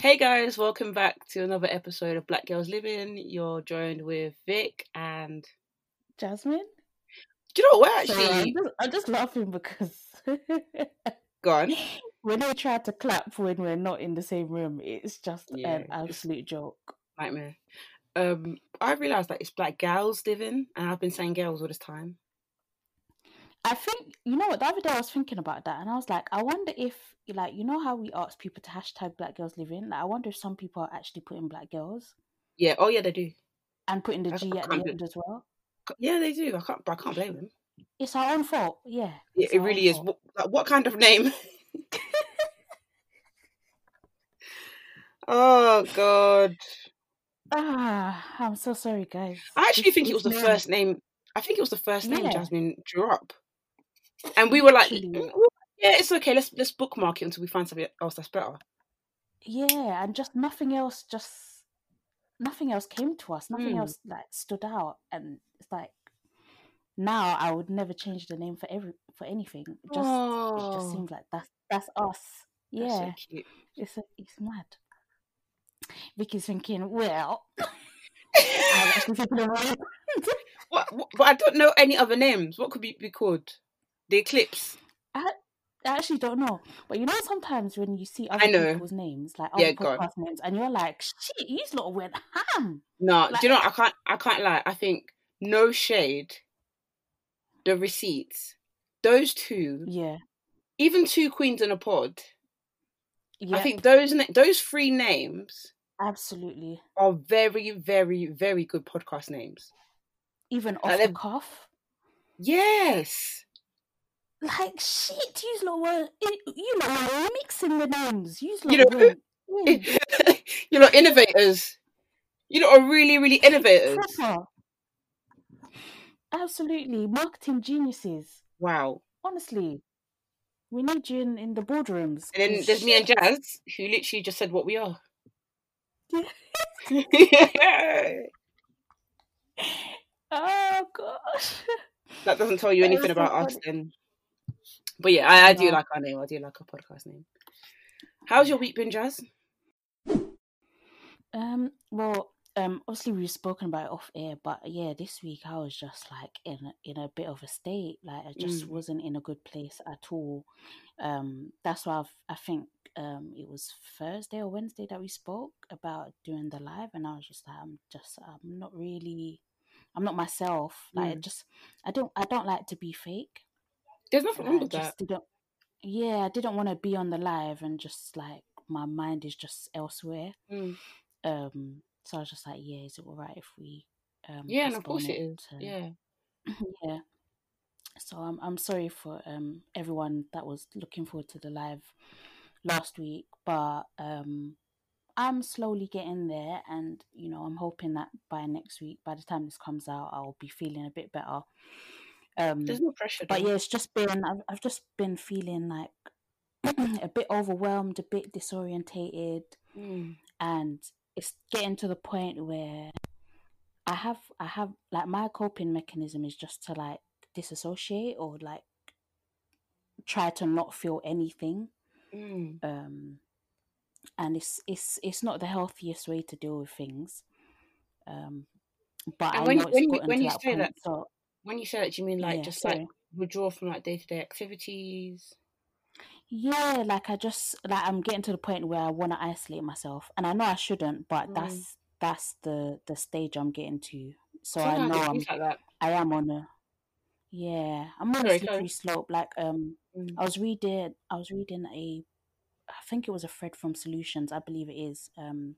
Hey guys, welcome back to another episode of Black Girls Living. You're joined with Vic and Jasmine. do you know what? We're Sorry, I'm actually just, I'm just laughing because gone. when they try to clap when we're not in the same room, it's just Yeah, an absolute joke. Nightmare. Um, I realised that it's Black Gals Living, and I've been saying girls all this time. I think you know what the other day I was thinking about that, and I was like, I wonder if like you know how we ask people to hashtag Black Girls Living. Like, I wonder if some people are actually putting Black Girls Yeah. Oh yeah, they do. and putting the G at the do- end as well. Yeah, they do. I can't. I can't blame them. It's our own fault. Yeah, Yeah, it really is. fault. What, like, what kind of name? oh god. Ah, I'm so sorry, guys. I actually It's- think it was the me. first name. I think it was the first name Yeah. Jasmine drew up, and we were like, "Mm, "Yeah, it's okay. Let's let's bookmark it until we find something else that's better." Yeah, and just nothing else. Just nothing else came to us. Nothing Mm. else like stood out, and it's like now I would never change the name for every for anything. It just it Oh. just seems like that's that's us. Yeah, so cute. it's a, it's mad. Vicky's thinking, well, I'm actually thinking of one. What, what? But I don't know any other names. What could be, be called? The Eclipse. I actually don't know, but you know sometimes when you see other I people's names, like other on. podcast names, and you're like, shit, you lot of went ham. No, do you know? What? I can't. I can't lie. I think no shade. The receipts. Those two, Yeah, even two queens in a pod. yeah, I think those those three names absolutely. are very, very, very good podcast names. Even Like the cuff, Yes. like shit, you lot were you were mixing the names. You lot You know, went in. you know, innovators. You know, are really, really innovators. Absolutely, marketing geniuses. Wow. Honestly, we need you in, in the boardrooms. And then there's me and. Jazz, who literally just said what we are. Oh gosh. that doesn't tell you That anything was so about us then. But yeah, I, I do No. like our name. I do like our podcast name. How's your week been, Jazz? Um. Well. Um. Obviously, we've spoken about it off air, but yeah, this week I was just like in a, in a bit of a state. Like I just Mm. wasn't in a good place at all. Um. That's why I've, I think um it was Thursday or Wednesday that we spoke about doing the live, and I was just like, I'm just I'm not really. I'm not myself. Like I Mm. just, I don't, I don't like to be fake. There's nothing wrong I with that. Yeah, I didn't want to be on the live and just like my mind is just elsewhere. Mm. Um, so I was just like, yeah, is it alright if we um Yeah, and of course it is. to- Yeah. yeah. So I'm I'm sorry for um everyone that was looking forward to the live last week, but um I'm slowly getting there, and you know I'm hoping that by next week, by the time this comes out, I'll be feeling a bit better. Um, There's no pressure. but yeah, it's just been I've I've just been feeling like a bit overwhelmed, a bit disorientated, Mm. and it's getting to the point where I have I have like my coping mechanism is just to like disassociate or like try to not feel anything. Mm. Um, and it's it's it's not the healthiest way to deal with things. Um, but And I when know you- it's when you- when you that say point. that- So When you say that, you mean like Yeah, just sorry. like withdraw from like day to day activities? Yeah, like I just like I'm getting to the point where I want to isolate myself, and I know I shouldn't, but Mm. that's that's the the stage I'm getting to. So I know I'm like. I am on a yeah I'm on Sorry, a sorry. slippery slope. Like um Mm. I was reading I was reading a I think it was a thread from Solutions. I believe it is. Um,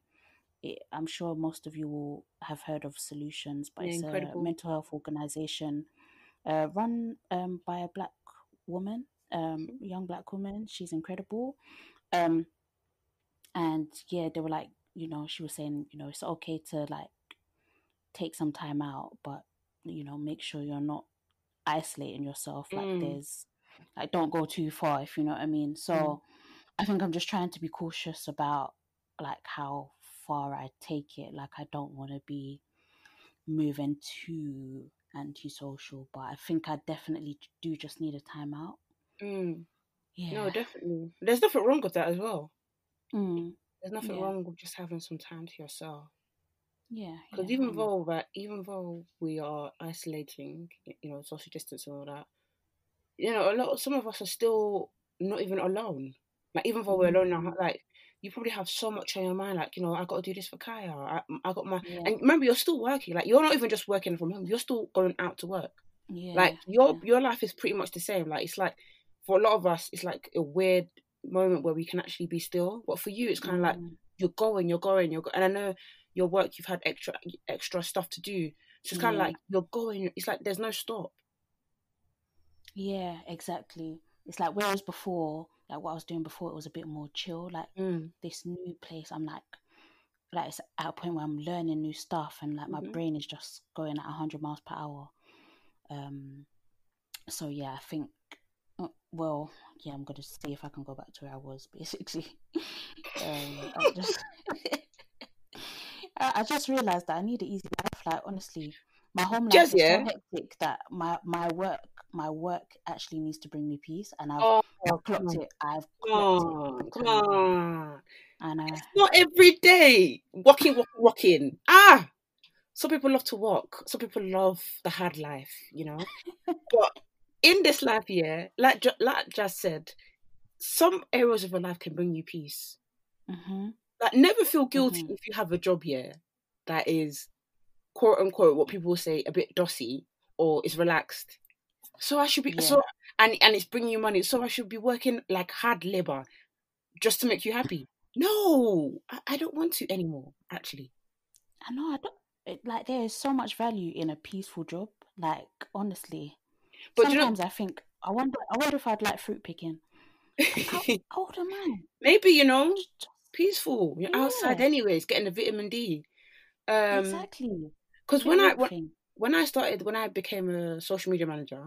it, I'm sure most of you will have heard of Solutions, but Yeah, it's a incredible. mental health organization uh, run um, by a black woman, um, young black woman. She's incredible. Um, and yeah, they were like, you know, she was saying, you know, it's okay to like take some time out, but you know, make sure you're not isolating yourself. Like Mm. there's like don't go too far if you know what I mean. So Mm. I think I'm just trying to be cautious about like how far I take it. Like I don't want to be moving too antisocial. But I think I definitely do just need a timeout. Mm. Yeah. No, definitely. There's nothing wrong with that as well. Mm. There's nothing Yeah. wrong with just having some time to yourself. Yeah. Because yeah, even though that, even though we are isolating, you know, social distance and all that, you know, a lot. Some of us are still not even alone. Like even though we're alone now, Mm. like you probably have so much on your mind. Like you know, I got to do this for Kaya. I, I got my. Yeah. And remember, you're still working. Like you're not even just working from home. You're still going out to work. yeah. Like your your life is pretty much the same. Like it's like for a lot of us, it's like a weird moment where we can actually be still. But for you, it's kind of like Mm. you're going, you're going, you're go- and I know your work you've had extra extra stuff to do. So it's kind of Yeah. like you're going. It's like there's no stop. Yeah, exactly. It's like whereas before, like what I was doing before, it was a bit more chill. Like Mm. this new place, I'm like, like it's at a point where I'm learning new stuff, and like my Mhm. brain is just going at 100 miles per hour. Um, so yeah, I think, well, yeah, I'm gonna see if I can go back to where I was basically. um, I just, I, I just realized that I need an easy life. Like honestly, my home life Just is yeah. so hectic that my my work my work actually needs to bring me peace, and I've, Oh, I've come clocked it. I've come clocked it. on, come on. And uh, It's not every day. Walking, walking, walking. Ah, some people love to walk. Some people love the hard life. You know, but in this life, yeah, like like just said, some areas of your life can bring you peace. hmm like never feel guilty Mhm. if you have a job here that is quote unquote what people say a bit dossy or is relaxed. So I should be Yeah. so and and it's bringing you money. So I should be working like hard labor just to make you happy. No, I, I don't want to anymore. Actually, I know. I don't. It, like there is so much value in a peaceful job. Like honestly, but you know, sometimes I think I wonder. I wonder if I'd like fruit picking. How, how old am I? maybe you know, peaceful. You're outside anyways, getting the vitamin D. Um, exactly. because when I when, when I started when I became a social media manager,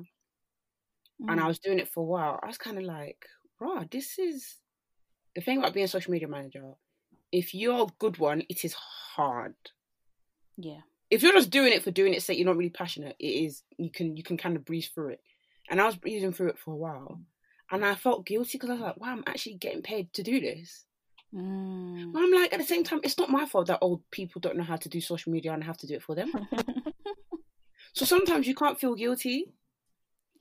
and I Mm. was doing it for a while, I was kind of like, "Raw, this is the thing about being a social media manager. If you're a good one, it is hard. Yeah. If you're just doing it for doing it, say you're not really passionate, it is you can you can kind of breeze through it. And I was breezing through it for a while, and I felt guilty because I was like, "Wow, I'm actually getting paid to do this." Mm. But I'm like, at the same time, it's not my fault that old people don't know how to do social media and I have to do it for them. So sometimes you can't feel guilty.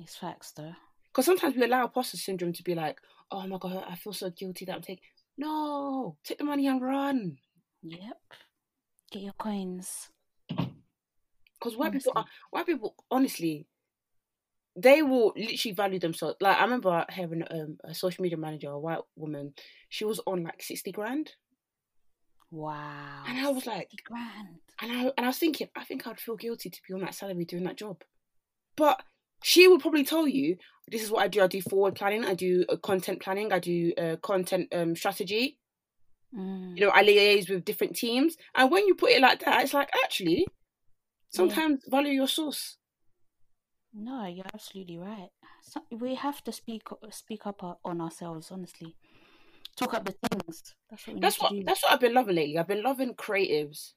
it's facts though. Because sometimes we allow imposter syndrome to be like, oh my god, I feel so guilty that I'm taking. No, take the money and run. Yep. Get your coins. Because white people, are, white people, honestly, they will literally value themselves. Like I remember having um, a social media manager, a white woman. She was on like sixty grand, Wow. and I was like, 60 grand. and I and I was thinking, I think I'd feel guilty to be on that salary doing that job. But she would probably tell you, this is what I do. I do forward planning. I do uh, content planning. I do uh, content um, strategy. Mm. you know, I liaise with different teams. And when you put it like that, it's like actually, sometimes value your source. No, you're absolutely right. So we have to speak speak up uh, on ourselves, honestly. Talk up the things. That's what we That's need what to do. that's what I've been loving lately. I've been loving creatives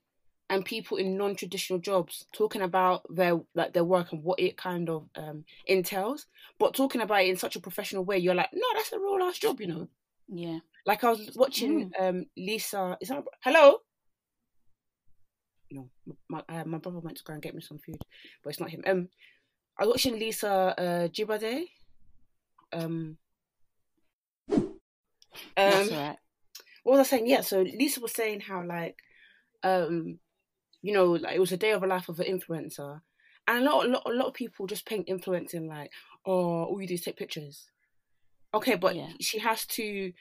and people in non-traditional jobs talking about their like their work and what it kind of um entails, but talking about it in such a professional way. You're like, no, that's a real ass job, you know. Yeah. Like I was watching Mm. um Lisa. Is that hello? No, my uh, my brother went to go and get me some food, but it's not him. Um, I was watching Lisa uh Jibade. Um. That's Um, right. what was I saying? Yeah, so Lisa was saying how like, um, you know, like it was a day of a life of an influencer, and a lot, a lot, a lot of people just paint influencing like, oh, all you do is take pictures. Okay, but Yeah. she has to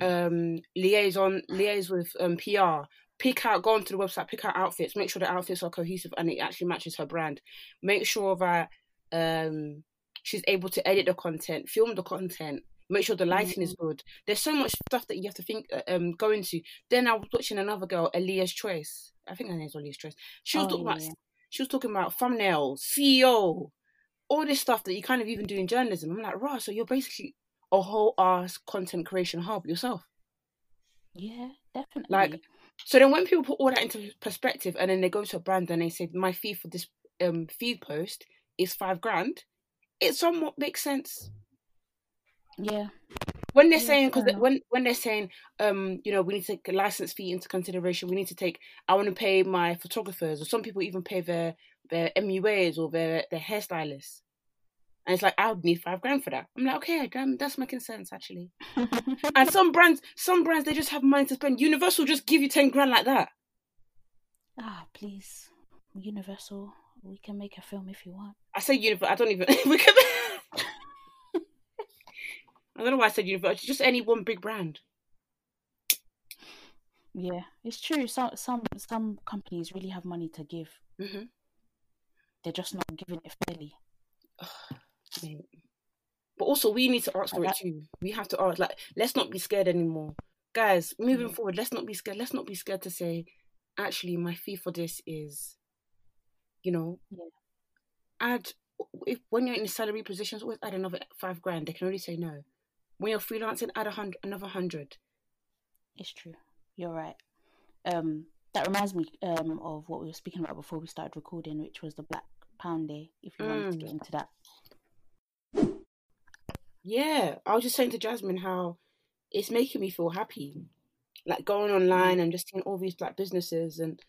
um liaise on liaise with um PR. Pick out, go onto the website, pick out outfits, make sure the outfits are cohesive and it actually matches her brand. Make sure that um she's able to edit the content, film the content, make sure the lighting is good. There's so much stuff that you have to think uh, um go into. Then I was watching another girl, Elia's Choice. I think her name's Elia's Choice. She was Oh, talking yeah, about she was talking about thumbnails, SEO, all this stuff that you kind of even do in journalism. I'm like, right, so you're basically a whole ass content creation hub yourself. Yeah, definitely. Like, So then when people put all that into perspective and then they go to a brand and they say, my fee for this um feed post is five grand, it somewhat makes sense. Yeah. when they're Yeah, saying because when when they're saying um you know we need to take a license fee into consideration we need to take i want to pay my photographers or some people even pay their their muas or their their hairstylists and it's like i would need five grand for that i'm like okay damn, that's making sense actually and some brands some brands they just have money to spend universal just give you 10 grand like that ah, please, Universal, we can make a film if you want. i say universal i don't even we can i don't know why i said universal just any one big brand Yeah, it's true. Some some some companies really have money to give. hmm They're just not giving it fairly. Mate. But also, we need to ask for it too. We have to ask. Like, let's not be scared anymore, guys. Moving Yeah. forward, let's not be scared. Let's not be scared to say, actually, my fee for this is, you know, Yeah. add. If when you're in salary positions, always add another five grand. They can only say no. When you're freelancing, add a hundred, another hundred. It's true. You're right. Um, that reminds me um of what we were speaking about before we started recording, which was the Black Pound Day. If you wanted to Mm. get into that. Yeah, I was just saying to Jasmine how it's making me feel happy, like going online and just seeing all these black businesses, and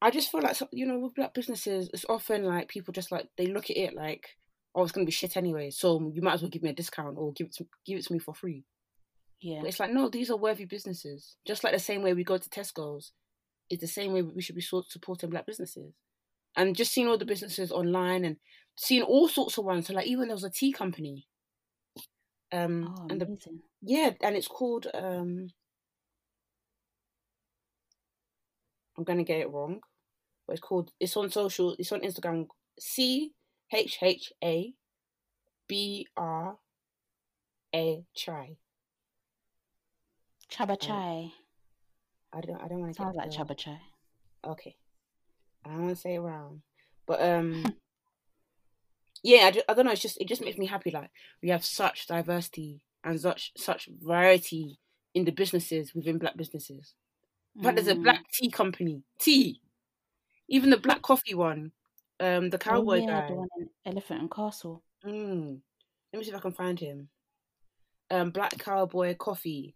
I just feel like you know with black businesses, it's often like people just like they look at it like, oh, it's gonna be shit anyway, so you might as well give me a discount or give it to, give it to me for free. Yeah. But it's like no, these are worthy businesses. Just like the same way we go to Tesco's, it's the same way we should be sort supporting black businesses. And just seeing all the businesses online and seeing all sorts of ones. So like even there was a tea company. Um Oh, and the yeah, and it's called um I'm gonna get it wrong. But it's called it's on social it's on Instagram C H H A B R A Chai. Chaba Chai. I don't I don't wanna Sounds get like Chaba Chai. Okay. I don't want to say it wrong. But um yeah, I, ju- I don't know, it's just it just makes me happy like we have such diversity and such such variety in the businesses within black businesses. But there's a Mm. black tea company. Tea. Even the black coffee one. Um the Oh, cowboy yeah, guy. the one in Elephant and Castle. Mm. Let me see if I can find him. Um Black Cowboy Coffee.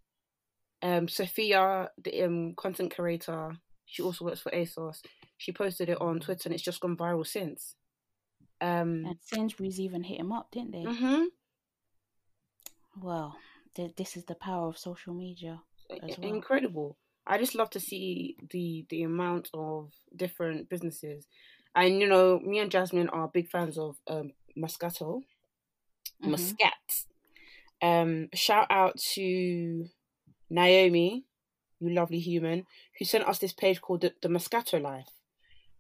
Um Sophia, the um content creator, she also works for ASOS. She posted it on Twitter and it's just gone viral since. Um And Sainsbury's even hit him up, didn't they? mhm. Well, th- this is the power of social media well. incredible. I just love to see the the amount of different businesses, and you know, me and Jasmine are big fans of um, Moscato, Mhm. Muscat. Um, shout out to Naomi, you lovely human, who sent us this page called the, the Moscato Life,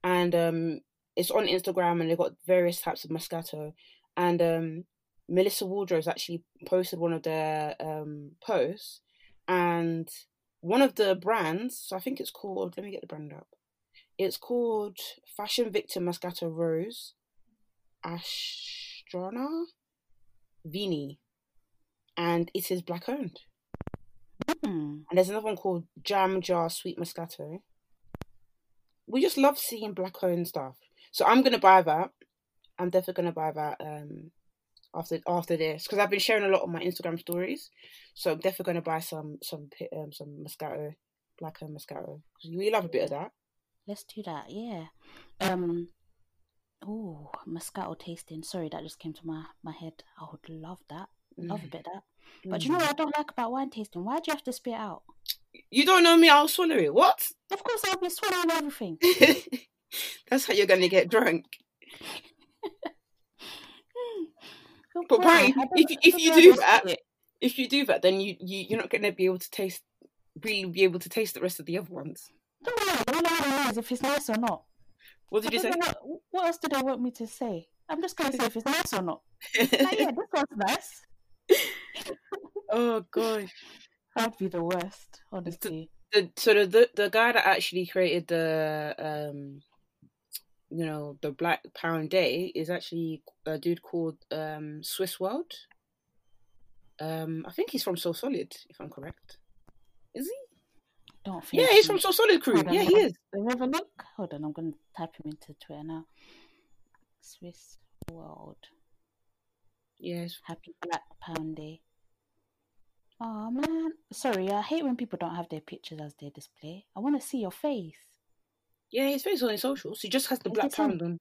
and um, it's on Instagram, and they've got various types of Moscato, and um, Melissa Wardrobe's actually posted one of their um posts, and one of the brands, so I think it's called, let me get the brand up. It's called Fashion Victor Moscato Rose Astrona Vini. And it is black owned. Mm. And there's another one called Jam Jar Sweet Moscato. We just love seeing black owned stuff. So I'm gonna buy that. I'm definitely gonna buy that um after after this because I've been sharing a lot on my Instagram stories. So I'm definitely gonna buy some some um some Moscato, black owned Moscato. 'Cause we love a bit of that. Let's do that. Yeah. Um. Oh, Moscato tasting. Sorry, that just came to my my head. I would love that. Love a bit of that. But do you know what I don't like about wine tasting? Why do you have to spit it out? You don't know me, I'll swallow it. What? Of course, I'll be swallowing everything. That's how you're gonna get drunk. Oh, But apparently, if you- if you do that, it. If you do that, then you, you you're not gonna be able to taste really be able to taste the rest of the other ones. Don't worry, I don't know if it's nice or not. What did you say? what, what else do they want me to say? I'm just gonna say if it's nice or not. Like, yeah, this one's nice. oh god. That'd be the worst, honestly. The so the, the the guy that actually created the um you know the Black Pound Day is actually a dude called um Swiss World. Um, I think he's from So Solid, if I'm correct. Is he? don't think. Yeah, he's he- from So Solid Crew. Yeah, he is. Have a look. Hold on, I'm gonna type him into Twitter now. Swiss World Yes. Happy Black Pound Day. Oh man, sorry. I hate when people don't have their pictures as their display. I want to see your face Yeah, his face on his socials. He just has the Is black pound on.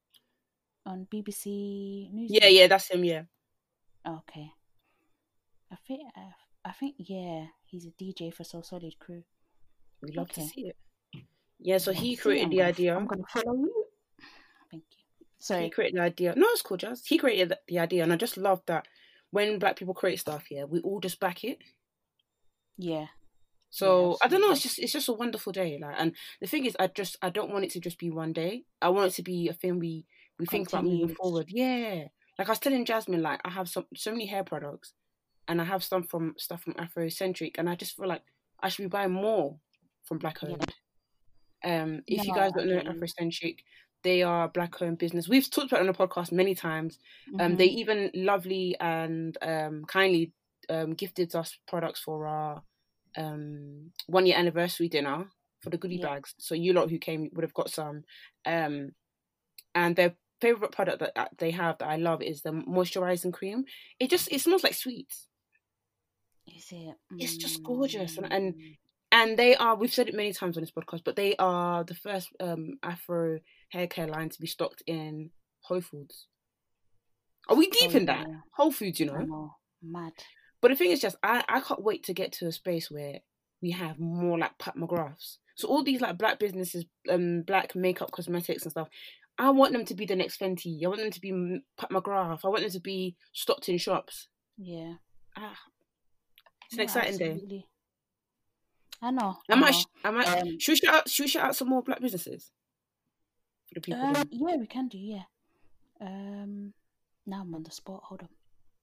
on BBC News. Yeah, yeah, that's him. Yeah. Okay. I think uh, I think yeah, he's a DJ for So Solid Crew. We love to see it. Yeah, so he created the gonna- idea. I'm gonna follow you. Thank you. Sorry. He created the idea. No, it's cool, Jazz. He created the- the idea, and I just love that when black people create stuff, yeah, we all just back it. Yeah. So I don't know. It's just it's just a wonderful day. Like, and the thing is, I just I don't want it to just be one day. I want it to be a thing we we think about moving forward. Yeah. Like I was telling Jasmine, like I have some so many hair products, and I have some from stuff from Afrocenchix, and I just feel like I should be buying more from black Yeah. owned. Um, if you guys don't know. Afrocenchix, they are black owned business. We've talked about it on the podcast many times. Um, they Mhm. even lovely and um, kindly um, gifted us products for our um, one year anniversary dinner for the goodie Yeah. bags. So you lot who came would have got some. Um, and their favorite product that they have that I love is the moisturizing cream. It just it smells like sweets, Is it? It's just gorgeous, and- and- Mm. and they are. We've said it many times on this podcast, but they are the first um, Afro hair care line to be stocked in Whole Foods. Are we deep Oh, in that? yeah. Whole Foods, you know. know. Mad. But the thing is, just I, I can't wait to get to a space where we have more like Pat McGraths. So all these like black businesses, um, black makeup, cosmetics and stuff. I want them to be the next Fenty. I want them to be Pat McGrath. I want them to be stocked in shops. Yeah. Ah, it's an No, exciting day. I know. I might, I might. Um, should we shout out? Should we shout out some more black businesses for the people? Um, yeah, we can do. Yeah. Um. Now I'm on the spot. Hold on.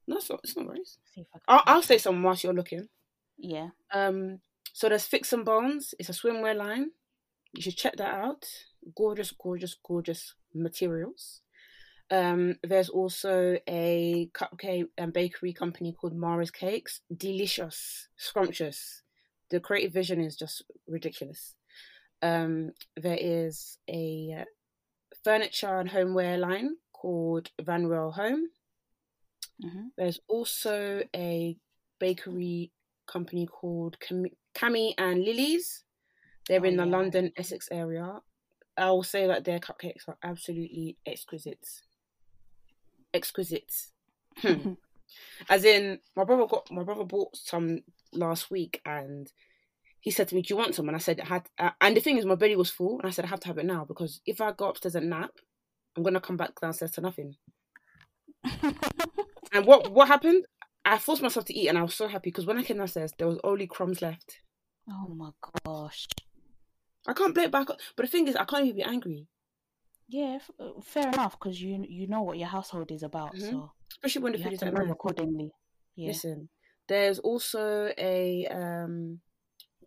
No, it's not. It's not worries. See if I can. I'll, I'll say some whilst you're looking. Yeah. Um, so there's Fix and Bones. It's a swimwear line. You should check that out. Gorgeous, gorgeous, gorgeous materials. Um, there's also a cupcake and bakery company called Mara's Cakes. Delicious, scrumptious. The creative vision is just ridiculous. Um, there is a furniture and homeware line called Van Royal Home. Hmm There's also a bakery company called Cam- Cami and Lily's. They're Oh, in the yeah. London Essex area. I will say that their cupcakes are absolutely exquisite. Exquisite. Hmm. As in, my brother got my brother bought some last week, and he said to me, "Do you want some?" And I said, "I had." Uh, and the thing is, my belly was full, and I said, "I have to have it now because if I go upstairs and nap, I'm gonna come back downstairs to nothing." And what what happened? I forced myself to eat, and I was so happy because when I came downstairs, there was only crumbs left. oh my gosh. I can't blame it back. But the thing is, I can't even be angry, Yeah, f- uh, fair enough because you you know what your household is about, Mhm. so especially when the food is to like accordingly. Yeah. Listen, there's also a um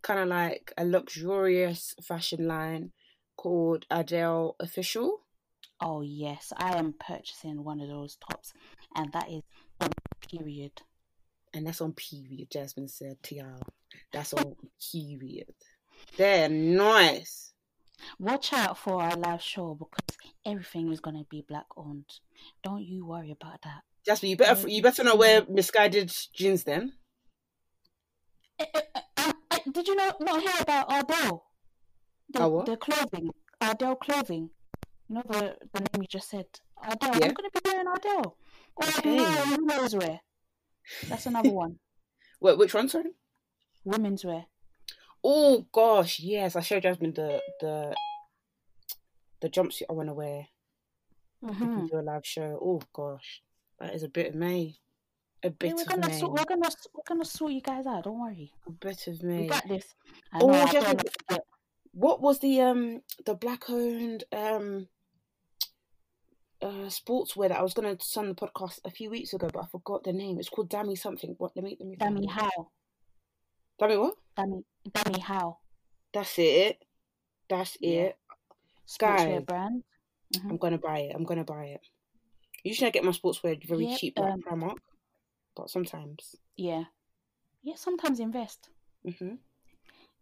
kind of like a luxurious fashion line called Adele Official. Oh yes, I am purchasing one of those tops, and that is on period. And that's on period, Jasmine said, TL. That's on period. They're nice. Watch out for our live show because everything is gonna be black owned. Don't you worry about that. Jasmine, you better you better not wear misguided jeans then. Eh, eh, eh, um, Did you not not hear about Ardell? The, Oh, what? the clothing, Ardell clothing. You know the the name you just said. Ardell. Yeah. I'm gonna be wearing Ardell. Or Okay. okay. women's wear. That's another one. Wait, which one, sorry? Women's wear. Oh gosh, yes, I showed Jasmine the the the jumpsuit I want to wear. if we hmm do a live show. Oh gosh, that is a bit of me. A bit Yeah, we're of gonna me. sort, we're gonna we're gonna sort you guys out. Don't worry. A bit of We me. got this. I Oh. Jasmine, don't know if you- what was the um the black owned um uh sportswear that I was gonna send the podcast a few weeks ago, but I forgot the name. It's called Dammy something. What? Let me let me. Dummy how? Dammy what? Dammy Dammy how? That's it. That's Yeah. it. Guys. brand. Mhm. I'm gonna buy it. I'm gonna buy it. Usually I get my sportswear very Yep, cheap, like um, Primark, but sometimes. Yeah. Yeah. Sometimes invest. hmm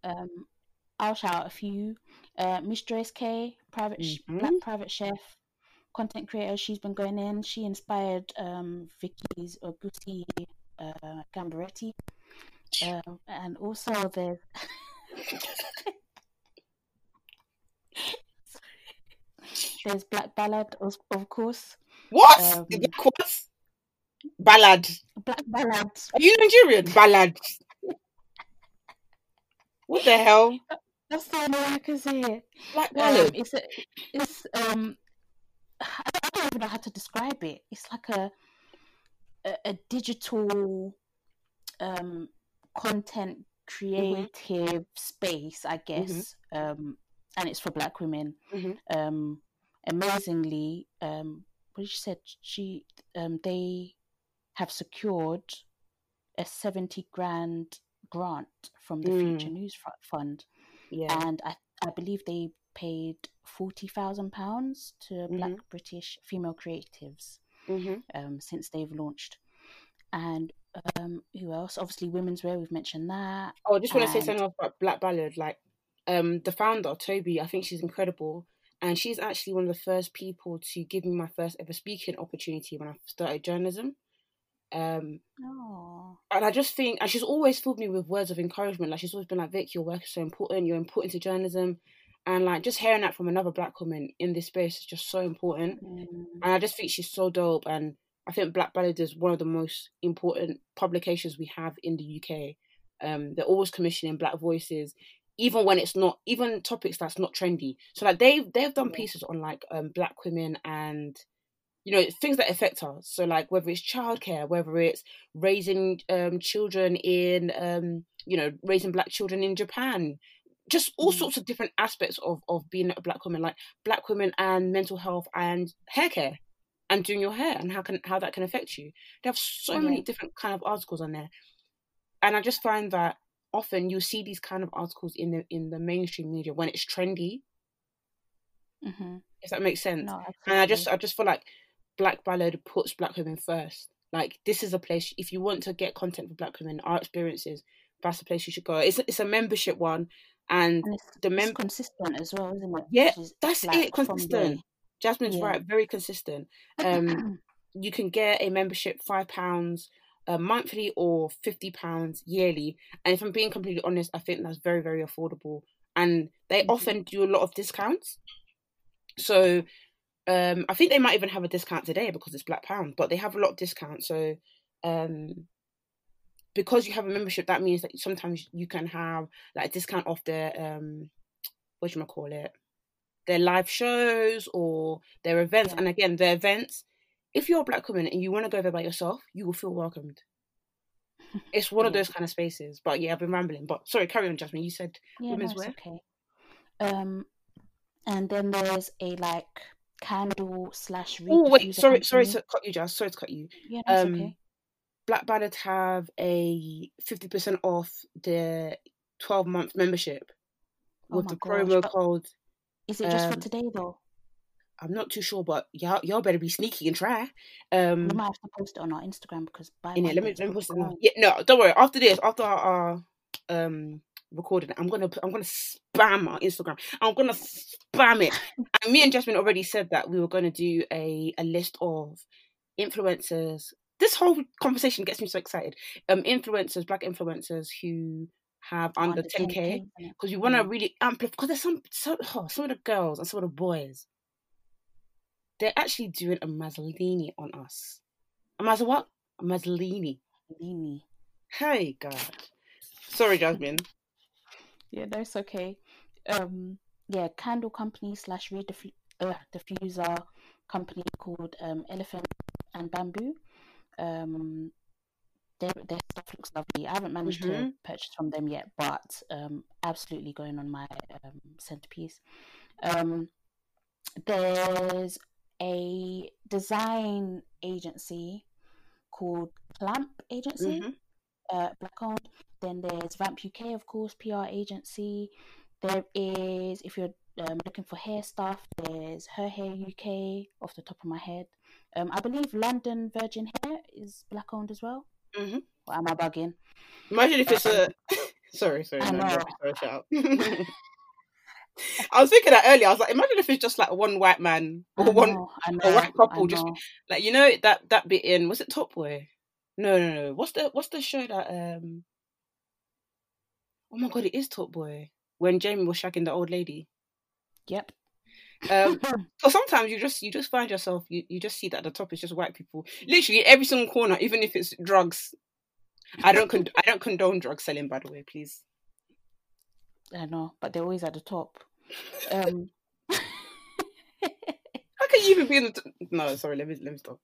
Um, I'll shout out a few. Uh, Joyce K, private sh- Mhm. black private chef, content creator. She's been going in. She inspired um, Vicky's Augusti uh, Gambaretti. Um, and also there's there's Black Ballad, of, of course. What? Um, what? Ballad. Black Ballad. Are you Nigerian? Ballad. what the hell? That's the only way I can say it. Black Um, ballad. it's a, it's um, I don't, I don't even know how to describe it. It's like a a, a digital um content creative space, I guess. Um, and it's for Black women. Mhm. Um, amazingly, um, what did she said? She um, they have secured a seventy grand grant from the Mm. Future News Fund yeah. and I, I believe they paid forty thousand pounds to Black British female creatives hmm um, since they've launched. And um, who else? Obviously, women's wear. We've mentioned that. Oh, I just want to say something about Black Ballad. Like, um, the founder, Tobi, I think she's incredible. And she's actually one of the first people to give me my first ever speaking opportunity when I started journalism. Um, and I just think, and she's always filled me with words of encouragement. Like, she's always been like, Vic, your work is so important. You're important to journalism. And, like, just hearing that from another black woman in this space is just so important. mm, And I just think she's so dope. And I think Black Ballad is one of the most important publications we have in the UK. Um, they're always commissioning Black voices, even when it's not, even topics that's not trendy. So like they they've done Yeah. pieces on like um Black women and you know things that affect us. So like whether it's childcare, whether it's raising um children in um you know raising Black children in Japan. Just all Mm. sorts of different aspects of, of being a black woman, like black women and mental health and hair care and doing your hair and how can how that can affect you. They have so many different kind of articles on there, and I just find that often you'll see these kind of articles in the in the mainstream media when it's trendy. hmm If that makes sense. no, and I just I just feel like Black Ballad puts black women first. Like this is a place if you want to get content for black women, our experiences, that's the place you should go. It's it's a membership one, and And it's, the it's mem- consistent as well, isn't it? Yeah, is, that's like, it, consistent. Jasmine's Yeah. right, very consistent. Um, you can get a membership five pounds uh, monthly or fifty pounds yearly. And if I'm being completely honest, I think that's very very affordable. And they Mhm. often do a lot of discounts. So um, I think they might even have a discount today because it's Black Pound, but they have a lot of discounts. So um, because you have a membership, that means that sometimes you can have like a discount off their um, what you call it, their live shows or their events. Yeah. And again, their events. If you're a black woman and you want to go there by yourself, you will feel welcomed. It's one of those kind of spaces. But yeah, I've been rambling. But sorry, carry on, Jasmine. You said Yeah, women's no, wear? okay. Um, and then there's a like candle slash. Oh wait, sorry, sorry to cut you, Jazz. Sorry to cut you. Yeah, that's um, okay. Black Ballad have a fifty percent off their twelve month membership Oh with the promo code. Is it just for um, today though? I'm not too sure, but y'all y'all better be sneaky and try. Um, we might have to post it on our Instagram because by in it. Let me let me post it out. Yeah, no, don't worry. After this, after our um recording, I'm gonna I'm gonna spam our Instagram. I'm gonna spam it. and me and Jasmine already said that we were gonna do a a list of influencers. This whole conversation gets me so excited. Um, influencers, black influencers who have under 10k because we want to Yeah. really amplify. Because there's some so, oh, some of the girls and some of the boys, they're actually doing a Mazzolini on us. A Mazza what? A Mazzolini. Lini. Hey God. Sorry, Jasmine. Yeah, no, it's okay. Um, yeah, candle company slash rediffu- uh, diffuser company called um, Elephant and Bamboo. Um, their their stuff looks lovely. I haven't managed to Mhm. purchase from them yet, but um, absolutely going on my um, centerpiece. Um, there's a design agency called Clamp Agency Mhm. uh, black owned. Then there's Vamp UK, of course, PR agency. There is, if you're um, looking for hair stuff, there's Her Hair UK, off the top of my head. Um, I believe London Virgin Hair is black owned as well. Mhm. Or am I bugging? Imagine if it's a. sorry, sorry. I No, know. sorry, shout. I was thinking that earlier. I was like, imagine if it's just like one white man or I one know, a white couple just like you know that that bit in was it Top Boy? No, no, no. What's the what's the show that um? Oh my god, it is Top Boy when Jamie was shagging the old lady. Yep. Um, so sometimes you just you just find yourself you, you just see that the top is just white people. Literally every single corner, even if it's drugs. I don't con- I don't condone drug selling, by the way, please. I know, but they're always at the top. Um, How can you even be in the? T- no, sorry. Let me let me stop.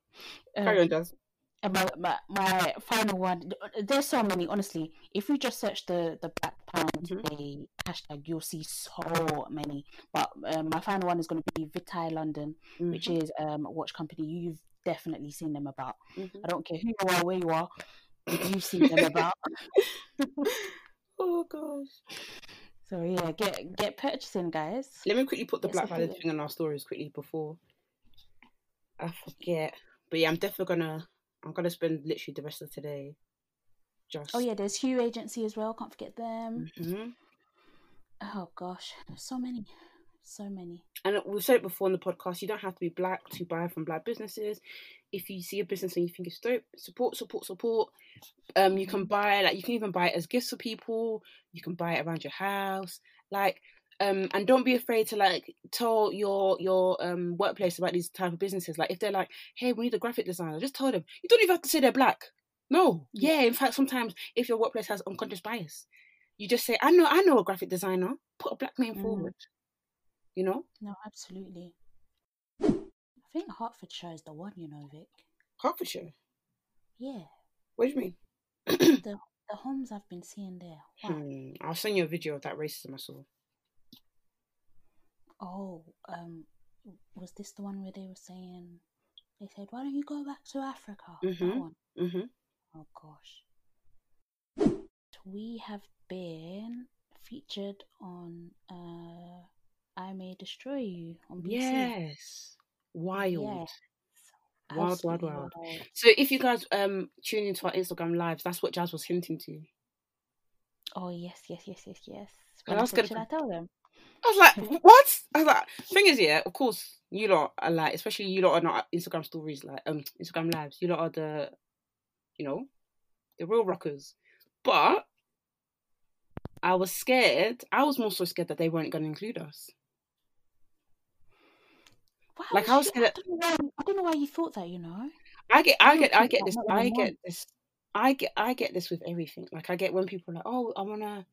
Carry um, on, Jazz. And my, my my final one. There's so many. Honestly, if you just search the the Black Pound Mhm. Day hashtag, you'll see so many. But um, my final one is going to be Vitae London, which Mhm, is um, a watch company you've definitely seen them about. mhm. I don't care who you are, where you are, you've seen them about. Oh gosh. So yeah, get get purchasing, guys. Let me quickly put the Get Black Friday thing on our stories quickly before I forget. But yeah, I'm definitely gonna I'm gonna spend literally the rest of today just. Oh yeah, there's Hue Agency as well. Can't forget them. Mhm. Oh gosh, so many, so many. And we've said it before in the podcast. You don't have to be black to buy from black businesses. If you see a business and you think it's dope, support, support, support. Um, you can buy like you can even buy it as gifts for people. You can buy it around your house, like. Um, and don't be afraid to like tell your your um workplace about these type of businesses. Like if they're like, "Hey, we need a graphic designer," just tell them. You don't even have to say they're black. No, Yeah. In fact, sometimes if your workplace has unconscious bias, you just say, "I know, I know a graphic designer. Put a black name Mm. forward." You know, No, absolutely. I think Hertfordshire is the one, you know, Vic. Hertfordshire. Yeah, What do you mean? the the homes I've been seeing there. Wow. Hmm, I'll send you a video of that racism I saw. Oh, um, was this the one where they were saying they said, "Why don't you go back to Africa?" That Mhm. one. hmm Oh gosh. We have been featured on uh I May Destroy You on BBC. Yes. Wild. Yes. Wild, wild, wild. wild. So if you guys um tune into our Instagram lives, that's what Jazz was hinting to. Oh yes, yes, yes, yes, yes. And When I I was gonna should I tell them? I was like, what? I was like, thing is, yeah, of course, you lot are like, especially you lot are not Instagram stories, like um Instagram lives. You lot are the, you know, the real rockers. But I was scared. I was more so scared that they weren't going to include us. Why Like, I was scared- I don't know why. I don't know why you thought that. You know. I get, I don't get, I get this, I get this, I get, I get this with everything. Like I get when people are like, oh, I wanna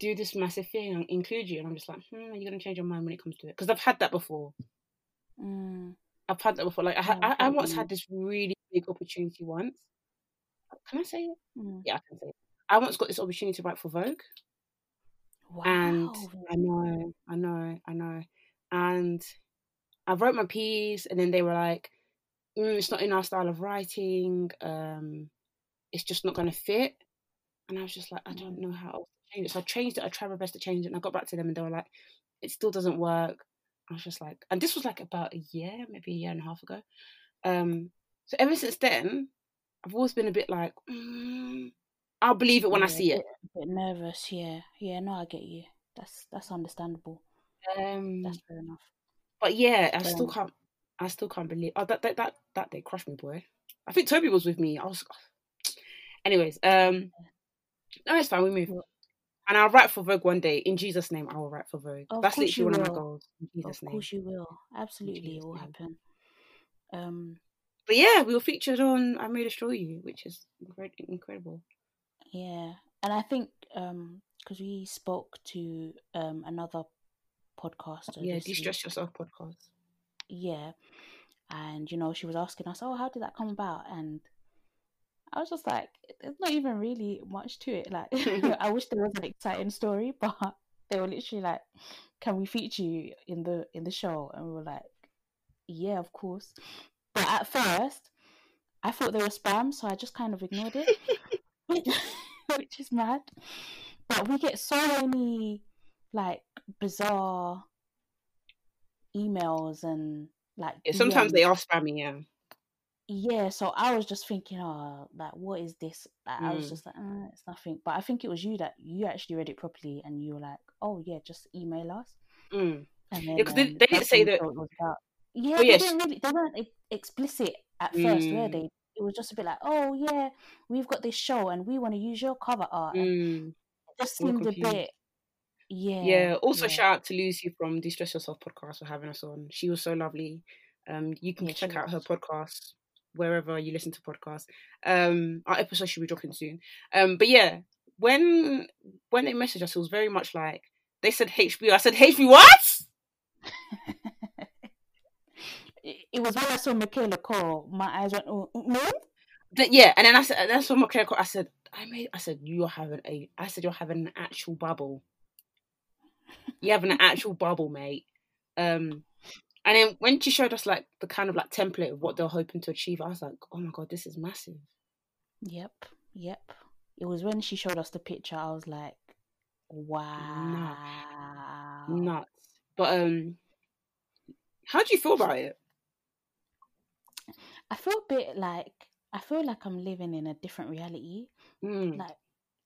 do this massive thing and include you, and I'm just like, hmm, are you gonna change your mind when it comes to it? Because I've had that before. Mm, I've had that before. Like I, had, Yeah, I I, I get what once had this really big opportunity once. Can I say it? mm. Yeah, I can say it. I once got this opportunity to write for Vogue, Wow. and I know, I know, I know, and I wrote my piece, and then they were like, mm, "It's not in our style of writing. Um, it's just not going to fit." And I was just like, "I don't know how else to change it." So I changed it. I tried my best to change it, and I got back to them, and they were like, "It still doesn't work." I was just like, and this was like about a year, maybe a year and a half ago. Um, so ever since then, I've always been a bit like, mm, I'll believe it when I see it. a bit nervous. Yeah. Yeah. No, I get you. That's that's understandable. Um, That's fair enough. but yeah, I still Um, can't. I still can't believe. Oh, that that that that day crushed me, boy. I think Tobi was with me. I was. Anyways, um, no, it's fine. We move. And I'll write for Vogue one day. In Jesus' name, I will write for Vogue. Of That's literally you one of my will. goals. In Jesus' Of name. course you will. Absolutely, it will name. happen. Um. But yeah, we were featured on I May Destroy You, which is incredible. Yeah, and I think um because we spoke to um another podcaster. Yeah, week, yourself podcast. Yeah, and you know she was asking us, "Oh, how did that come about?" And I was just like, "There's not even really much to it. Like, I wish there was an exciting story, but they were literally like, "Can we feature you in the in the show?" And we were like, "Yeah, of course." But at first, I thought they were spam, so I just kind of ignored it, which, is mad. But we get so many like bizarre emails and like Yeah, sometimes they DMs. are spammy. Yeah. Yeah, so I was just thinking, oh, like what is this? Like, I was Mm. just like, uh, it's nothing. But I think it was you that you actually read it properly, and you were like, oh yeah, just email us. Mm. And Yeah, then 'cause they- um, they didn't say that- it was about. Yeah, Oh, they yes. didn't really. They weren't explicit at first, were Mm. they? It was just a bit like, oh yeah, we've got this show, and we want to use your cover art. Mm. it just seemed a bit. Yeah. Yeah. Also, yeah. shout out to Lucy from Distress Yourself podcast for having us on. She was so lovely. Um, you can Yeah, check out her podcast wherever you listen to podcasts. Um, our episode should be dropping soon. Um, but yeah, when when they messaged us, it was very much like they said HBO. I said HBO. What? it, was when I saw Michaela Coel, my eyes went, oh, no. Th- yeah, and then I said, that's what my I said. I made. I said you're having a. I said you're having an actual bubble. You're having an actual bubble, mate. Um, and then when she showed us like the kind of like template of what they're hoping to achieve, I was like, oh my god, this is massive. Yep, yep. It was when she showed us the picture, I was like, wow. Nuts. But um, how do you feel about it? I feel a bit like I feel like I'm living in a different reality. Mm, Like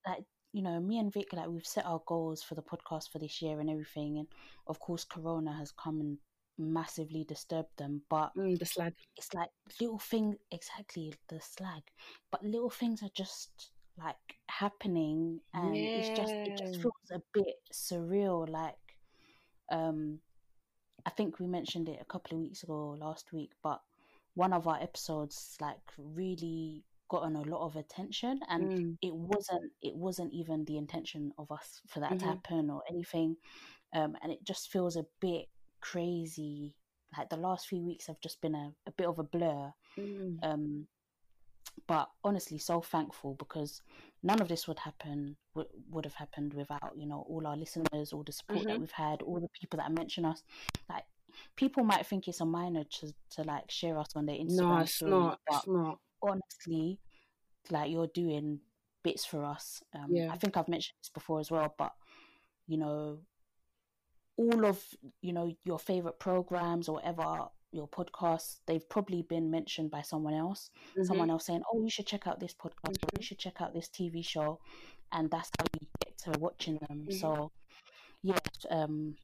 like you know, me and Vic like we've set our goals for the podcast for this year and everything and of course corona has come and massively disturbed them, but mm, the slag. it's like little things exactly the slag. But little things are just like happening and it's just it just feels a bit surreal like um I think we mentioned it a couple of weeks ago last week, but one of our episodes like really gotten a lot of attention and Mm, it wasn't it wasn't even the intention of us for that to Mhm. happen or anything um and it just feels a bit crazy like the last few weeks have just been a, a bit of a blur mm, um but honestly so thankful because none of this would happen would, would have happened without you know all our listeners all the support that Mhm. we've had all the people that mention us like people might think it's a minor to, to like share us on their instagram no, it's stories not. but It's not. honestly like you're doing bits for us um Yeah. i think i've mentioned this before as well but you know all of you know your favorite programs or whatever your podcasts they've probably been mentioned by someone else Mhm. someone else saying oh you should check out this podcast or Mhm. you should check out this tv show and that's how you get to watching them Mhm. so yes um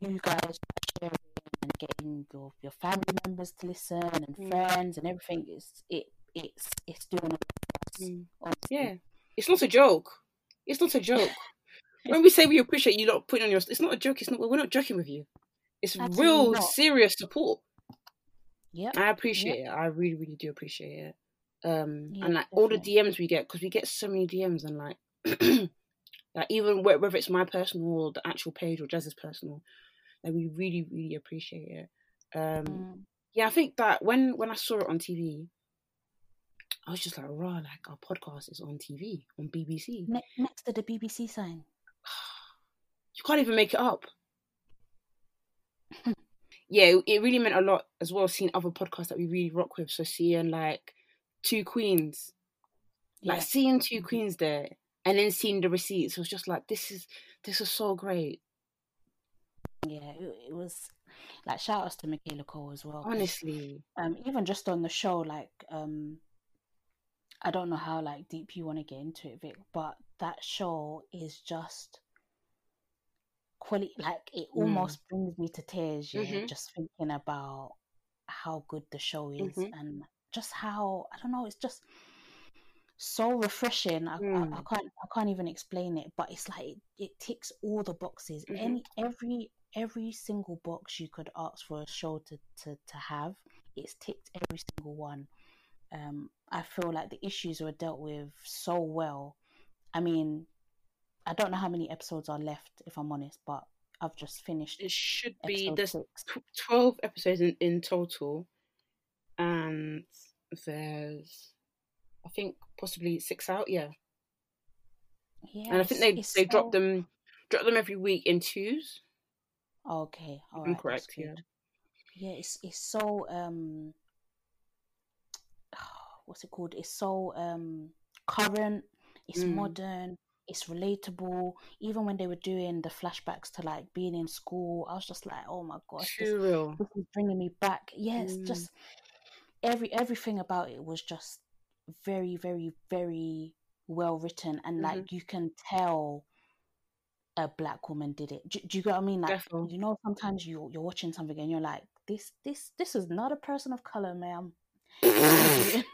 you guys sharing and getting your, your family members to listen and Mm. friends and everything is it it's it's doing Mm. Yeah, it's not a joke. It's not a joke. When we say we appreciate you lot putting on your, it's not a joke. It's not. We're not joking with you. It's Absolutely real, not. serious support. Yeah, I appreciate it. I really, really do appreciate it. Um, and like all the. DMs we get, because we get so many DMs, and like, like even whether it's my personal or the actual page or Jas's personal, like we really, really appreciate it. Um, Mm. yeah, I think that when when I saw it on TV, I was just like, raw, like our podcast is on TV on BBC. Ne- next to the BBC sign. You can't even make it up. yeah, it, really meant a lot as well seeing other podcasts that we really rock with. So seeing like Two Queens, like Yeah. seeing Two Queens there, and then seeing the receipts was just like this is this is so great. Yeah, it, it was like shout outs to Michaela Coel as well. Honestly, um, even just on the show, like um, I don't know how like deep you want to get into it, Vic, but that show is just quality. Like it Mm. almost brings me to tears. Yeah, Mhm. just thinking about how good the show is Mhm. and just how I don't know. It's just so refreshing. I, I, I Mm. can't I can't even explain it, but it's like it, it ticks all the boxes. Mhm. Any every every single box you could ask for a show to to, to have, it's ticked every single one. Um, I feel like the issues were dealt with so well. I mean, I don't know how many episodes are left, if I'm honest, but I've just finished it should be there's twelve episodes in, in total, and there's I think possibly six out. Yeah, Yeah, and I think they they drop them drop them every week in twos. Okay, all I'm correct. Yeah. Yeah, it's it's so um, what's it called? It's so um current. It's Mm. modern. It's relatable. Even when they were doing the flashbacks to like being in school, I was just like, oh my gosh, this, this is bringing me back. Yeah, it's Mm. just every everything about it was just very, very, very well written, and Mhm. like you can tell a black woman did it. Do, do you get what I mean? Like Defo. you know, sometimes you you're watching something and you're like, this this this is not a person of color, ma'am.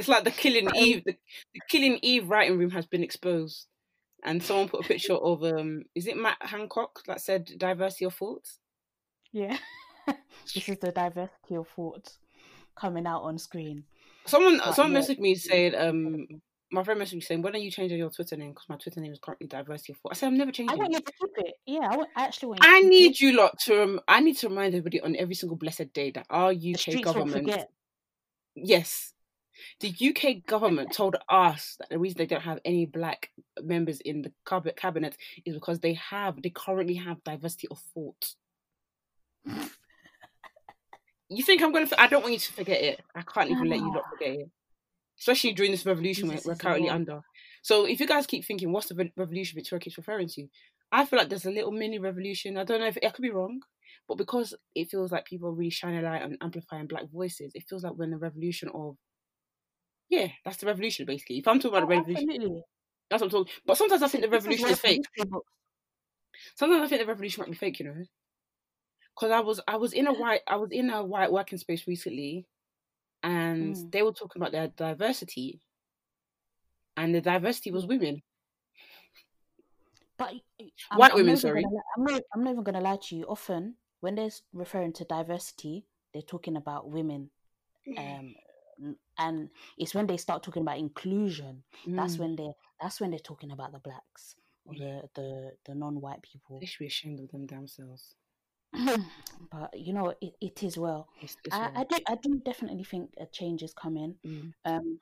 It's like the Killing Um, Eve. The, the Killing Eve writing room has been exposed, and someone put a picture of um, is it Matt Hancock that said diversity of thoughts? yeah, this is the diversity of thoughts coming out on screen. Someone But someone yeah, messaged me saying um, my friend messaged me saying, "When are you changing your Twitter name? Because my Twitter name is currently diversity of thought." I said, "I'm never changing." I want you to keep it. Yeah, I, want, I actually want you to I keep it. need you lot to. Rem- I need to remind everybody on every single blessed day that our UK government, yes, the UK government told us that the reason they don't have any black members in the cab- cabinet is because they have, they currently have diversity of thought. You think I'm gonna? I don't want you to forget it. I can't even let you not forget it, especially during this revolution we're, currently under. So if you guys keep thinking, what's the re- revolution Victoria keeps referring to? I feel like there's a little mini revolution. I don't know if I could be wrong, but because it feels like people are really shining a light on amplifying black voices, it feels like we're in the revolution of yeah, that's the revolution basically. If I'm talking about Oh, the revolution, absolutely. that's what I'm talking. But sometimes I think the This is revolution is fake. Sometimes I think the revolution might be fake, you know. Because I was I was in a white I was in a white working space recently, and Mm. they were talking about their diversity, and the diversity was women, But I'm, white I'm women. Sorry, gonna I'm not I'm not even gonna lie to you. Often when they're referring to diversity, they're talking about women. Um, n- and it's when they start talking about inclusion that's Mm. when they that's when they're talking about the blacks or Yeah. the the, the non-white people. They should be ashamed of them damn selves. but you know it, it is well. It's, it's I, I do I do definitely think a change is coming. Mm. Um,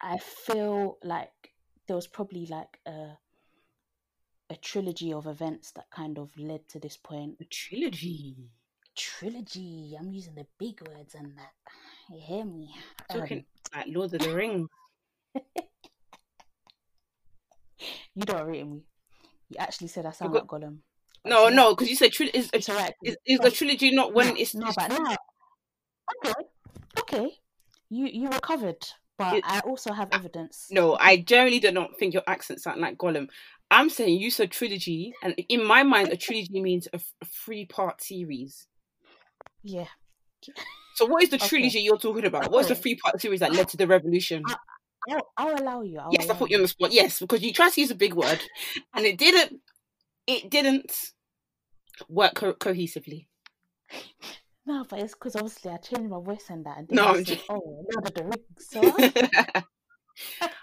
I feel like there was probably like a a trilogy of events that kind of led to this point. A trilogy. Trilogy. I'm using the big words and that. You hear me? Talking Um, like Lord of the Rings. you don't rate me. You actually said I sound got- like Gollum. No, no, because you said tri- is It's alright. is, is a trilogy not when it's, no, it's but now, okay, okay, you you recovered, but It- I also have evidence. No, I generally do not think your accent sound like Gollum. I'm saying you said trilogy, and in my mind, a trilogy means a, f- a three-part series. Yeah, So, what is the Okay. trilogy you're talking about? What's the oh. three-part series that led to the revolution? I- I'll, I'll allow you. I'll yes, I put you on the spot. Yes, because you tried to use a big word, and it didn't. It didn't work co- cohesively. No, but it's because obviously I changed my voice and that, and No, I'm just- "Oh, Lord of the Rings." So I-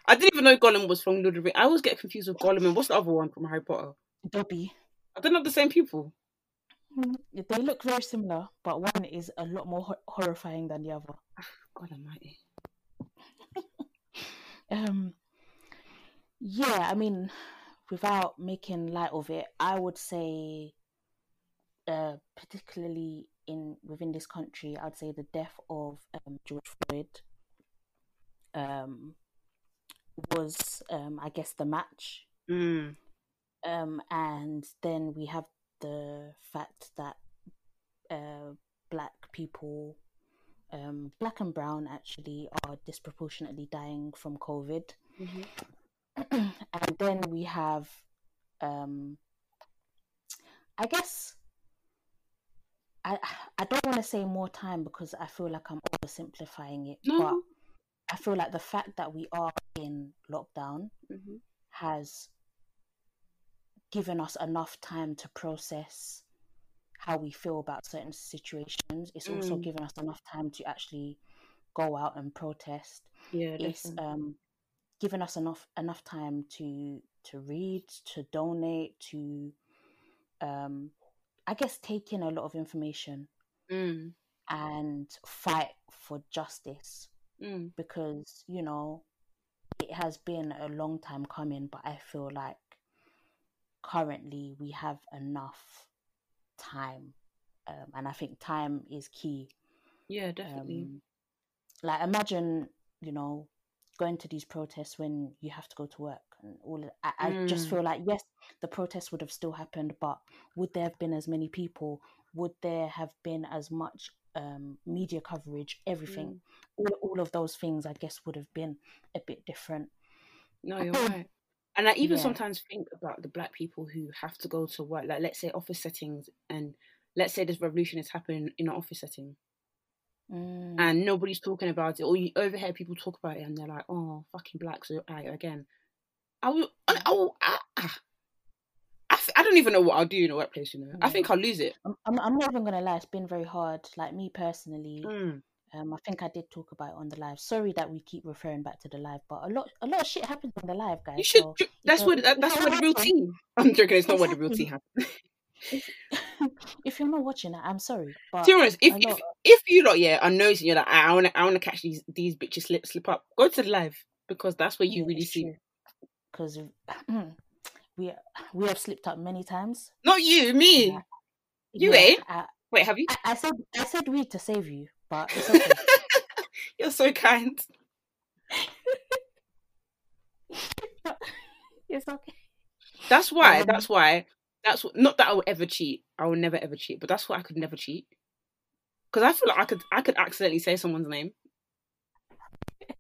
I didn't even know Gollum was from Lord of the Rings. I always get confused with Gollum and what's the other one from Harry Potter? Dobby. Are they not the same people? Mm, They look very similar, but one is a lot more hor- horrifying than the other. God Almighty. Um, yeah, I mean, without making light of it, I would say, uh, particularly in within this country, I'd say the death of um, George Floyd um, was, um, I guess, the match. Mm. Um, and then we have the fact that uh, black people, um, black and brown, actually are disproportionately dying from COVID. Mhm. and then we have um i guess i i don't want to say more time because i feel like i'm oversimplifying it but No. i feel like the fact that we are in lockdown Mhm. has given us enough time to process how we feel about certain situations it's also Mm. given us enough time to actually go out and protest Yeah, it's definitely. um given us enough enough time to to read to donate to um i guess take in a lot of information Mm. and fight for justice Mm. because you know it has been a long time coming but i feel like currently we have enough time um, and i think time is key Yeah, definitely. um, like imagine you know going to these protests when you have to go to work and all I, I just Mm. feel like yes the protests would have still happened but would there have been as many people would there have been as much um, media coverage, everything, mm. all, all of those things, I guess, would have been a bit different. No, you're right. And I even yeah. sometimes think about the black people who have to go to work, like let's say office settings, and let's say this revolution is happening in an office setting, mm. and nobody's talking about it, or you overhear people talk about it, and they're like, "Oh, fucking blacks again." I will, I, will, I, I, I, don't even know what I'll do in a workplace. You know, I think I'll lose it. I'm, I'm, not even gonna lie. It's been very hard. Like me personally, mm. Um, I think I did talk about it on the live. Sorry that we keep referring back to the live, but a lot, a lot of shit happens on the live, guys. You should. So, that's what. That, that's what the routine. I'm joking. It's not what the routine happens. If, if, you're not watching it, I'm sorry. But to be honest, if, if if you lot, yeah, are noticing you're like, I want to, I want to catch these these bitches slip slip up. Go to the live because that's where you yeah, really see. Because we we have slipped up many times. Not you, me. Yeah. You yeah, ain't. I, Wait, have you? I, I said I said we to save you but it's okay. You're so kind. it's okay. That's why. Um, that's why. That's what, not that I will ever cheat. I will never ever cheat. But that's why I could never cheat. Because I feel like I could. I could accidentally say someone's name.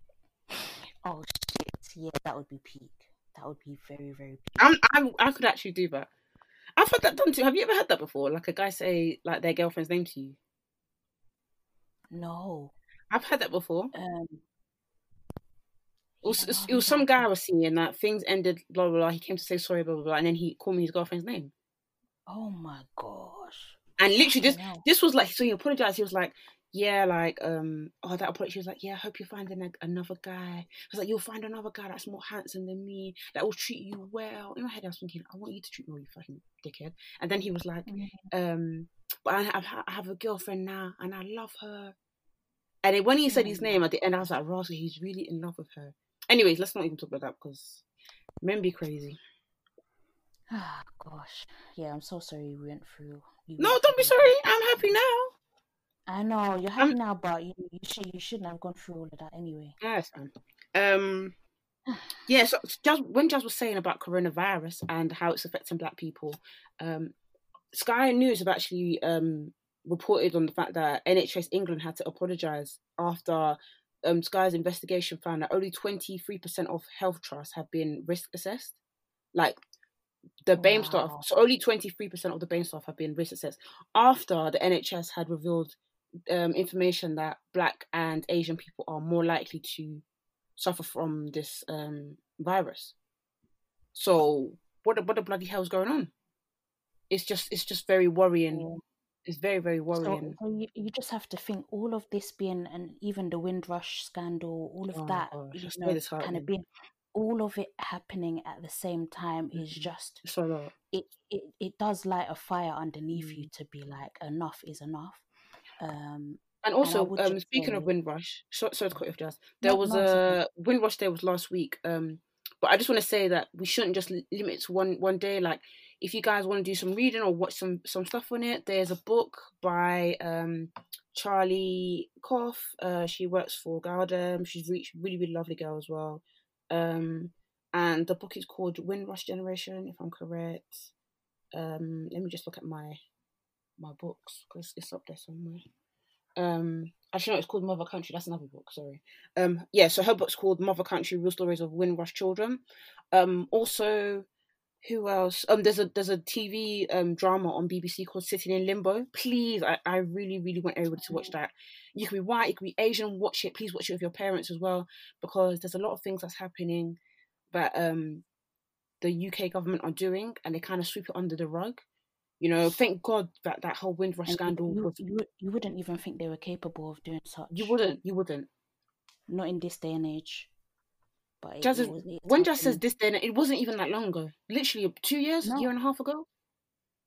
oh shit! Yeah, that would be peak. That would be very very. Peak. I'm, I I could actually do that. I've had that done too. Have you ever had that before? Like a guy say like their girlfriend's name to you. No. I've had that before. Um, it was, yeah, it was some guy I was seeing that things ended, blah, blah, blah. He came to say sorry, blah, blah, blah. And then he called me his girlfriend's name. Oh my gosh. And literally, this, this was like, so he apologized. He was like, yeah, like, um, oh, that apology. She was like, yeah, I hope you're finding a, another guy. I was like, you'll find another guy that's more handsome than me, that will treat you well. In my head, I was thinking, I want you to treat me well, you fucking dickhead. And then he was like, mm-hmm. um, but I have, I have a girlfriend now and I love her. And then when he said his mm. name at the end, I was like, Ross, he's really in love with her. Anyways, let's not even talk about that because men be crazy. Ah, oh, gosh. Yeah, I'm so sorry we went through. We no, don't be sorry. I'm happy now. I know you're happy now, but you you should you shouldn't have gone through all of that anyway. Yes. Um, yeah. So just when Jas was saying about coronavirus and how it's affecting Black people, um, Sky News have actually um reported on the fact that NHS England had to apologise after um, Sky's investigation found that only 23% of health trusts have been risk assessed. Like the wow. BAME staff, so only 23% of the BAME staff have been risk assessed after the NHS had revealed um, information that Black and Asian people are more likely to suffer from this um, virus. So what the, what the bloody hell's going on? It's just it's just very worrying it's very very worrying. So, so you, you just have to think all of this being and even the Windrush scandal, all of oh, that, gosh, you know, kind of being all of it happening at the same time mm-hmm. is just so it, it it does light a fire underneath mm-hmm. you to be like enough is enough. Um, and also, and um, speaking say, of Windrush, sorry, sorry to cut you off, Jas. There no, was no, a Windrush Day was last week. Um, but I just want to say that we shouldn't just limit to one one day. Like if you guys want to do some reading or watch some some stuff on it, there's a book by um, Charlie Cuff. Uh, she works for gal-dem. She's really, really, really lovely girl as well. Um, and the book is called Windrush Generation, if I'm correct. Um, let me just look at my my books because it's up there somewhere. Um, actually, no, it's called Mother Country. That's another book. Sorry. Um, yeah. So her book's called Mother Country: Real Stories of Windrush Children. Um, also, who else? Um, there's a there's a TV um drama on BBC called Sitting in Limbo. Please, I, I really really want everybody to watch mm. that. You can be white, you can be Asian. Watch it. Please watch it with your parents as well because there's a lot of things that's happening that um the UK government are doing, and they kind of sweep it under the rug. You know, thank God that that whole Windrush and scandal. You, was... you, you wouldn't even think they were capable of doing such. You wouldn't. You wouldn't. Not in this day and age. But Jas, it, it was, it when Jas says this, then it wasn't even that long ago. Literally two years, no. year and a half ago.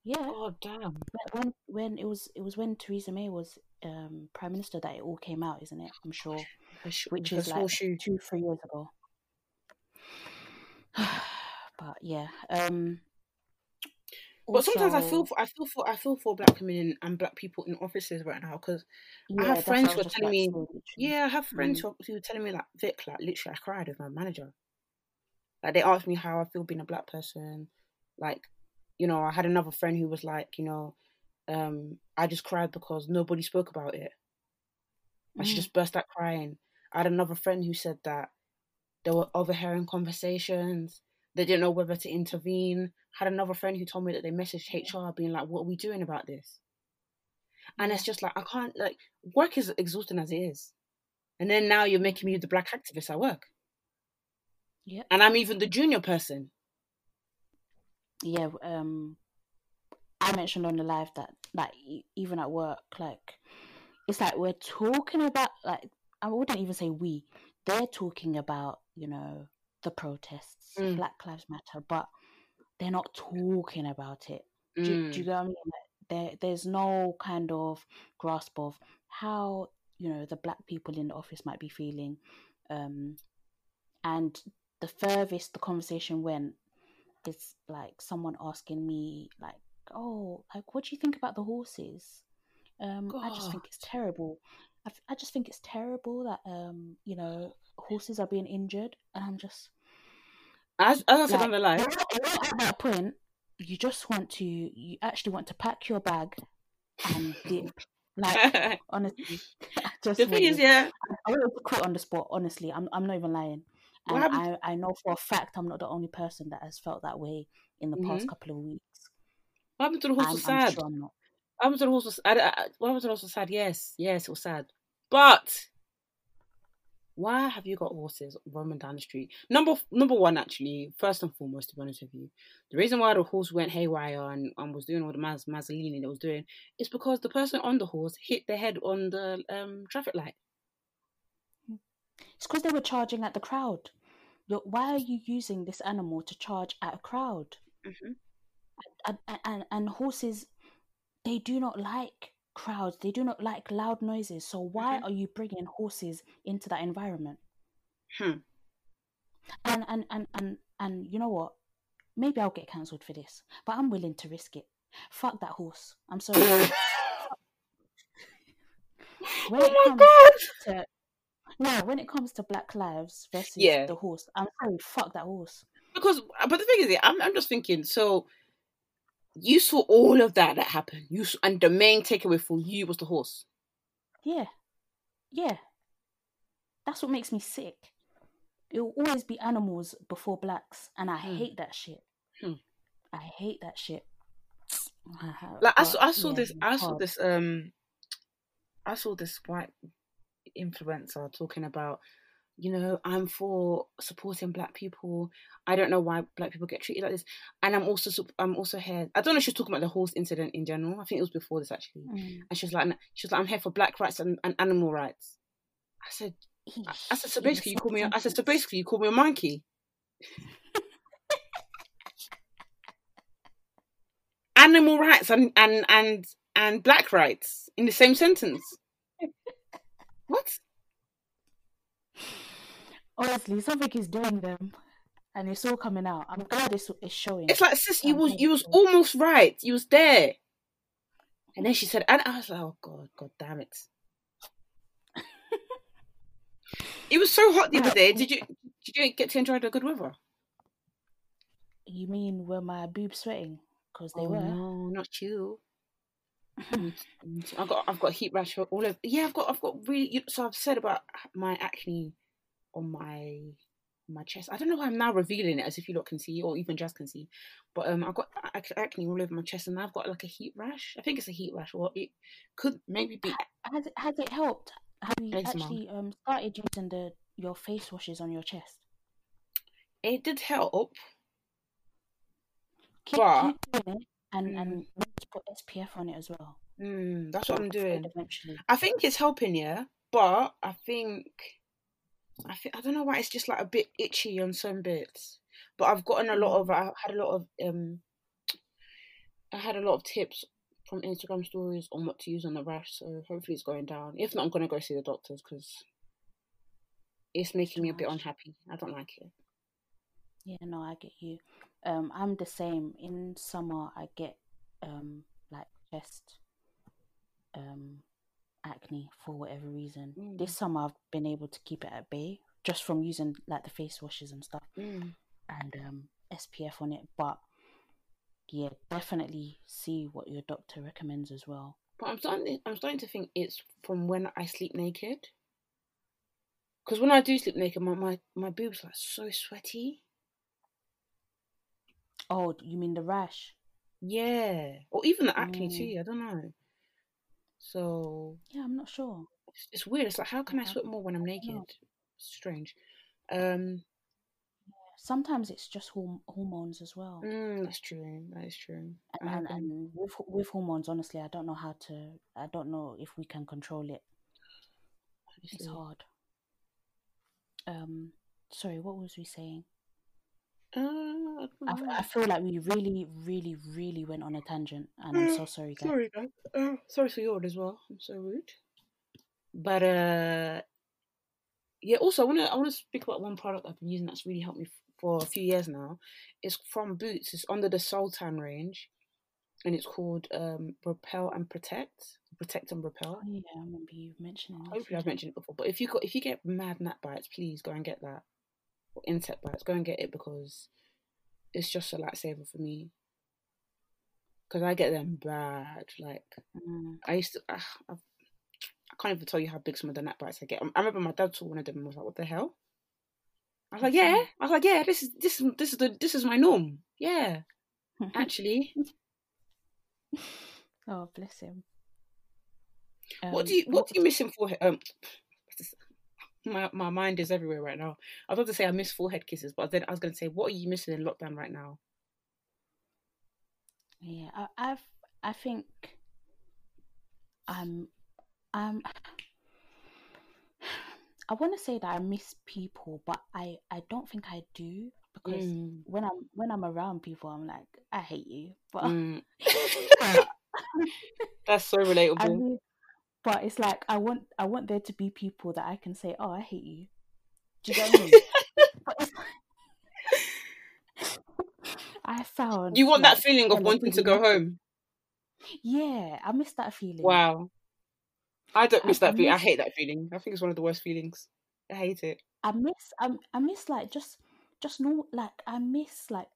Yeah. God damn. When when it was it was when Theresa May was um prime minister that it all came out, isn't it? I'm sure. Which is like two three years ago. but yeah. Um but also, sometimes I feel for I feel for I feel for black women and black people in offices right now because yeah, I have friends who are telling me, yeah, I have friends mm. who, are, telling me like Vic, like literally, I cried with my manager. Like they asked me how I feel being a black person. Like, you know, I had another friend who was like, you know, um, I just cried because nobody spoke about it. And she Mm. just burst out crying. I had another friend who said that there were overhearing conversations. They didn't know whether to intervene. Had another friend who told me that they messaged HR being like, "What are we doing about this?" And it's just like I can't like work is exhausting as it is, and then now you're making me the black activist at work, Yeah. and I'm even the junior person. yeah um i mentioned on the live that like even at work like it's like we're talking about like i wouldn't even say we they're talking about you know the protests Mm. black lives matter but they're not talking about it. Do, do Mm. you get what i mean? There there's no kind of grasp of how you know the black people in the office might be feeling um and the furthest the conversation went is like someone asking me like oh like what do you think about the horses? Um i just think it's terrible. I just think it's terrible that um you know horses are being injured and i'm just As, as I said like on the live, you're not- you're at that point you just want to you actually want to pack your bag and dip like honestly just the thing is, yeah, I to quit on the spot. Honestly, I'm I'm not even lying, and I I know for a fact I'm not the only person that has felt that way in the past Mhm. couple of weeks. what happened to the horse I'm, was I'm sad. sure I'm not. What happened to the horse was, I, I, what happened to the horse was sad. Yes, yes, it was sad. But why have you got horses roaming down the street? Number number one, actually, first and foremost, to be honest with you, the reason why the horse went haywire and, and was doing all the Maz Mazzolini that it was doing is because the person on the horse hit their head on the um traffic light. It's because they were charging at the crowd. Look, why are you using this animal to charge at a crowd? Mm-hmm. And, and, and, and horses, they do not like crowds. They do not like loud noises. So why Mhm. are you bringing horses into that environment? Hmm. And and and and and you know what? Maybe I'll get cancelled for this, but I'm willing to risk it. Fuck that horse. I'm sorry. when oh it my comes god! to no, when it comes to Black Lives versus Yeah. the horse, I'm sorry. Fuck that horse. Because, but the thing is, I'm I'm just thinking. So you saw all of that that happened. You s- and the main takeaway for you was the horse. Yeah, yeah. That's what makes me sick. It will always be animals before blacks, and I Hmm. hate that shit. Hmm. I hate that shit. like I saw, I saw yeah, this I saw hard. this um I saw this white influencer talking about you know I'm for supporting black people. I don't know why black people get treated like this. And I'm also I'm also here. I don't know if she talking about the horse incident in general. I think it was before this actually. Mm. and she was like she was like I'm here for black rights and, and animal rights. I said I I said so basically you call me a- I said so basically you call me a monkey. Animal rights and and and and black rights in the same sentence. what? Honestly, something is doing them, and it's all coming out. I'm glad it's, it's showing. It's like sis, you was you was almost right. You was there. And then she said, and I was like, oh god, god damn it. it was so hot the other day. Did you did you get to enjoy the good weather? You mean were my boobs sweating? Because they oh, were. No, not you. Mm, mm, I've got I've got heat rash all over. Yeah, I've got I've got really. So I've said about my acne on my my chest. I don't know why I'm now revealing it as if you lot can see or even just can see, but um, I've got ac- acne all over my chest and I've got like a heat rash. I think it's a heat rash, or it could maybe be. Has it, has it helped? Have you actually um, started using the your face washes on your chest? It did help. Keep, But- keep doing it, and Mm. and put SPF on it as well. Mm, that's what I'm doing. eventually. I think it's helping, yeah, but I think I think I don't know why it's just like a bit itchy on some bits. But I've gotten a lot of I had a lot of um I had a lot of tips from Instagram stories on what to use on the rash, so hopefully it's going down. If not, I'm gonna go see the doctors because it's making me a bit unhappy. I don't like it. Yeah, no, I get you. Um, I'm the same. In summer, I get um like chest um acne for whatever reason. Mm. This summer, I've been able to keep it at bay just from using like the face washes and stuff Mm. and um SPF on it. But yeah, definitely see what your doctor recommends as well. But I'm starting. I'm starting to think it's from when I sleep naked. Because when I do sleep naked, my, my my boobs are so sweaty. Oh, you mean the rash? Yeah, or even the acne Mm. too. I don't know. So Yeah, I'm not sure. it's, it's weird. It's like how can I sweat more when I'm naked? Strange. Um, Sometimes it's just horm- hormones as well. mm, that's true. That is true. And, and, and with with hormones, honestly, I don't know how to. I don't know if we can control it. It's hard. Um, sorry, what was we saying? Uh, I I. I feel like we really, really, really went on a tangent, and I'm so sorry, guys. Sorry, guys. Uh, sorry for yours as well. I'm so rude. But uh, yeah. Also, I want to I want to speak about one product I've been using that's really helped me f- for a few years now. It's from Boots. It's under the Soltan range, and it's called um Repel and Protect. Protect and Repel. Oh, yeah, I remember you mentioning. Hopefully, I've mentioned it before. But if you got if you get mad gnat bites, please go and get that. Or insect bites, go and get it because it's just a lifesaver for me. Because I get them bad. Like Mm. I used to. Uh, I, I can't even tell you how big some of the gnat bites I get. I remember my dad saw one of them and was like, "What the hell?" I was like, "Yeah." I was like, "Yeah, this is this is this is the this is my norm." Yeah, actually. oh, bless him. what Um, do you what what do you miss him for? Um, my my mind is everywhere right now. I was about to say I miss forehead kisses, but then I was going to say, what are you missing in lockdown right now? Yeah, I, I've I think I'm I'm I want to say that I miss people, but I I don't think I do because Mm, when I'm when I'm around people, I'm like I hate you, but mm. That's so I relatable. But it's like I want I want there to be people that I can say, oh, I hate you. Do you get what I mean? But it's I found you want that feeling of wanting to go home? Yeah, I miss that feeling. Wow, I don't miss I that feeling. I hate that feeling. I think it's one of the worst feelings. I hate it. I miss I, I miss like just just no like I miss like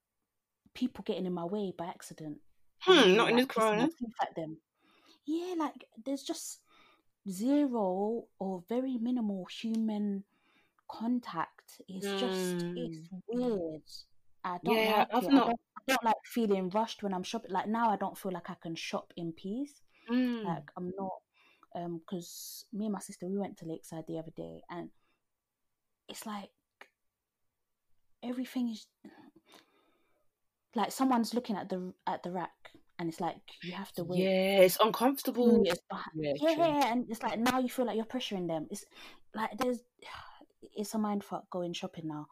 people getting in my way by accident Hmm, me not in this corona. at them. Yeah, like there's just zero or very minimal human contact. It's just it's Mm. weird. I don't Yeah, like I've it. I don't I don't like feeling rushed when I'm shopping. Like now I don't feel like I can shop in peace. Mm. Like I'm not um because me and my sister we went to Lakeside the other day and it's like everything is like someone's looking at the at the rack and it's like you have to wait Yeah, it's uncomfortable. years behind. Yeah, Yeah, and it's like now you feel like you're pressuring them. It's like there's it's a mind fuck going shopping now.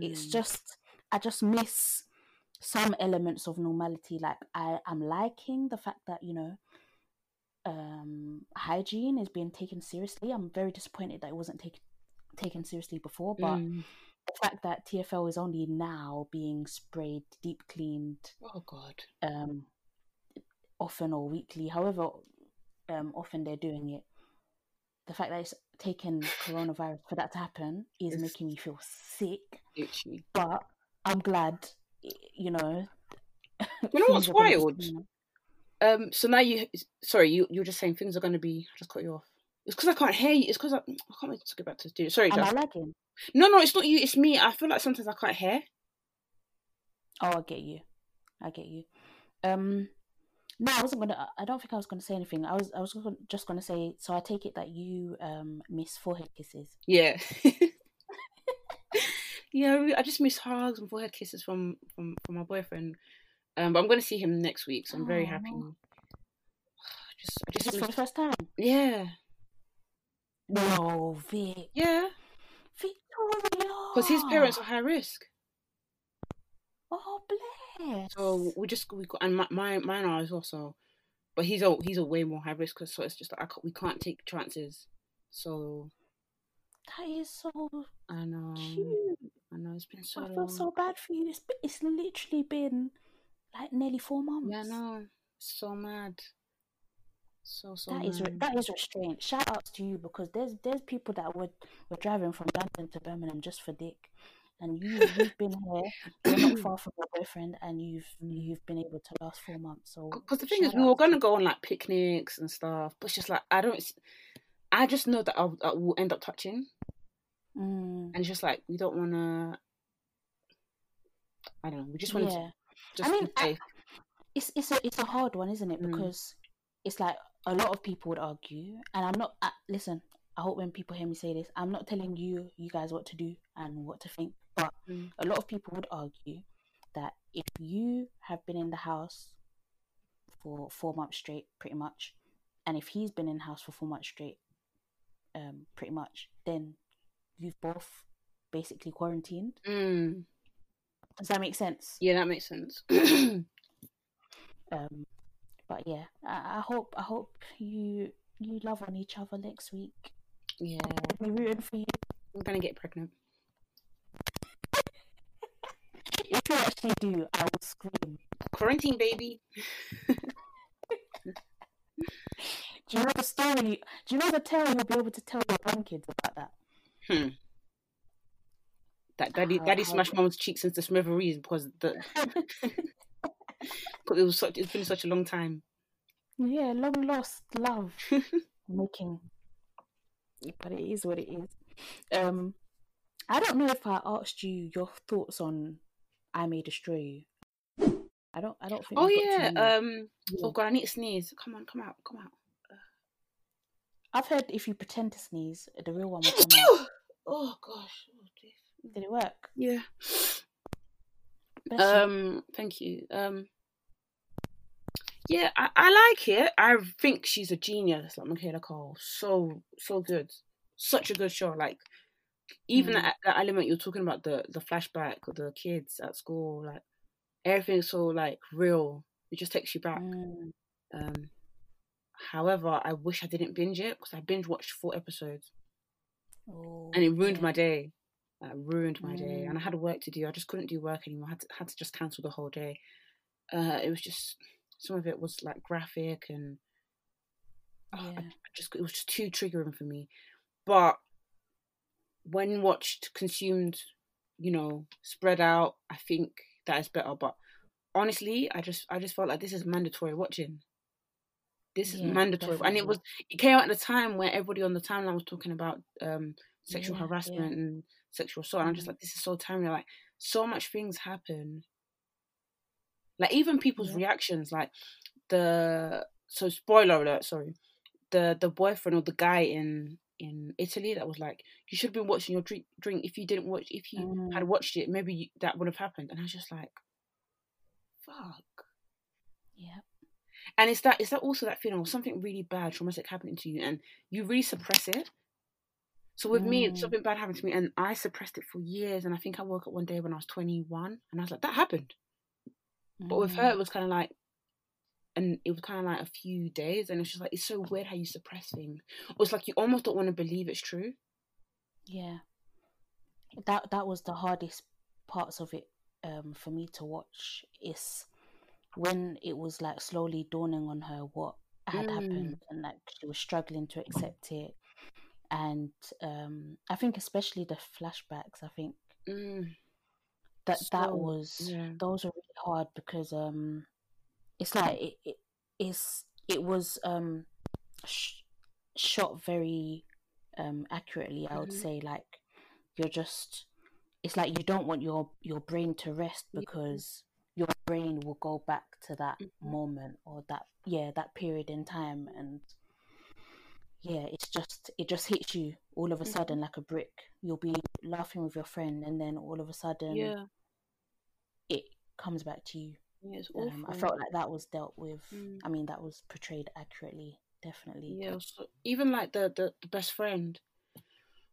It's Mm. just I just miss some elements of normality. Like I I'm liking the fact that you know um hygiene is being taken seriously. I'm very disappointed that it wasn't taken taken seriously before, but Mm. the fact that TFL is only now being sprayed, deep cleaned, Oh God. um, often or weekly, however um, often they're doing it. The fact that it's taken coronavirus for that to happen is It's making me feel sick. literally. But I'm glad, you know, You know what's things are going to be wild? Um. So now you. Sorry, you. You were just saying things are going to be. I just cut you off. It's because I can't hear you. It's because I. I can't wait to get back to the studio. Sorry, Am I lagging? No, no, it's not you. It's me. I feel like sometimes I can't hear. Oh, I get you. I get you. Um, no, I wasn't gonna. I don't think I was gonna say anything. I was. I was just gonna say. So I take it that you um miss forehead kisses. Yeah. yeah. I just miss hugs and forehead kisses from from from my boyfriend. Um. But I'm going to see him next week, so I'm very happy. Oh, Just. I is just. for the first time? yeah. No, Vic, Yeah. Victoria. Because his parents are high risk. Oh, bless. So we just we got and my, my mine are as well. So, but he's a he's a way more high risk. So it's just like I can't, we can't take chances. So That is so I know cute. I know it's been so I feel long. so bad for you. It's, it's literally been like nearly four months. Yeah, I know. So mad. So so That mad. is that is restraint. Shout outs to you because there's there's people that would were driving from London to Birmingham just for dick, and you you've been here. You're not far from your boyfriend, and you've you've been able to last four months. So Because the thing is, we were gonna go on like picnics and stuff, but it's just like I don't. I just know that I'll, I will end up touching. Mm, and it's just like we don't want to. I don't know. We just want to yeah, just I mean, I- it's it's a it's a hard one, isn't it? Mm. Because it's like a lot of people would argue, and I'm not. Uh, listen, I hope when people hear me say this, I'm not telling you you guys what to do and what to think, but Mm. a lot of people would argue that if you have been in the house for four months straight, pretty much, and if he's been in the house for four months straight, um, pretty much, then you've both basically quarantined. Mm. Does that make sense? Yeah, that makes sense. Um, but yeah, I, I hope I hope you you love on each other next week. yeah, We're rooting for you. I'm gonna get pregnant. You do, I will scream. Quarantine, baby. Do you know the story? Do you know the tale you'll be able to tell your grandkids about that? Hmm. That daddy, How- daddy how- smashed mom's cheeks into smithereens because the because it was such. It's been such a long time. yeah, long lost love making. But it is what it is. Um, I don't know if I asked you your thoughts on "I May Destroy You." I don't. I don't think. Oh we got to yeah. Um. Yeah. Oh god, I need to sneeze. Come on, come out, come out. I've heard if you pretend to sneeze, the real one will come out. oh gosh. Oh. Did it work? Yeah. Bless you. Um. Thank you. Um. Yeah, I, I like it. I think she's a genius, like Michaela Coel. So so good. Such a good show. Like even Mm. that, that element you're talking about the the flashback of the kids at school, like everything's so like real. It just takes you back. Mm, Um. However, I wish I didn't binge it because I binge watched four episodes oh, and it ruined yeah. my day. It ruined my day, and I Mm. had work to do. I just couldn't do work anymore. I had to, had to just cancel the whole day. Uh, it was just some of it was like graphic and oh, I- I just it was just too triggering for me. But when watched, consumed, you know, spread out, I think that is better. But honestly, I just I just felt like this is mandatory watching. This is Yeah, mandatory, and it was it came out at a time where everybody on the timeline was talking about um sexual Yeah, yeah. harassment and sexual assault. And I'm just Mhm. like, this is so timely. Like, so much things happen. Like even people's Yeah. reactions, like the so spoiler alert, sorry, the the boyfriend or the guy in in Italy that was like, you should have been watching your drink. Drink if you didn't watch, if you had Mm. watched it, maybe you, that would have happened. And I was just like, fuck. Yeah. And it's that it's that also that feeling of something really bad, traumatic happening to you, and you really suppress it. So with me, Mm. something bad happened to me, and I suppressed it for years. And I think I woke up one day when I was 21, and I was like, that happened. But with her, Mm. it was kind of like, and it was kind of like a few days, and it's just like it's so weird how you suppress things. Or it's like you almost don't want to believe it's true. Yeah. That that was the hardest parts of it um for me to watch is when it was like slowly dawning on her what had Mm. happened and like she was struggling to accept it and um I think especially the flashbacks I think Mm, that that was yeah. those were really hard because um it's like it, it it's it was um sh- shot very um accurately I would Mhm. say like you're just it's like you don't want your your brain to rest Yeah. because your brain will go back to that Mhm. moment or that yeah that period in time and yeah it's just it just hits you all of a Mhm. sudden like a brick you'll be laughing with your friend and then all of a sudden yeah, it comes back to you yeah. Um, I felt like that was dealt with. Mm. I mean, that was portrayed accurately, definitely. Yeah, so even like the, the the best friend,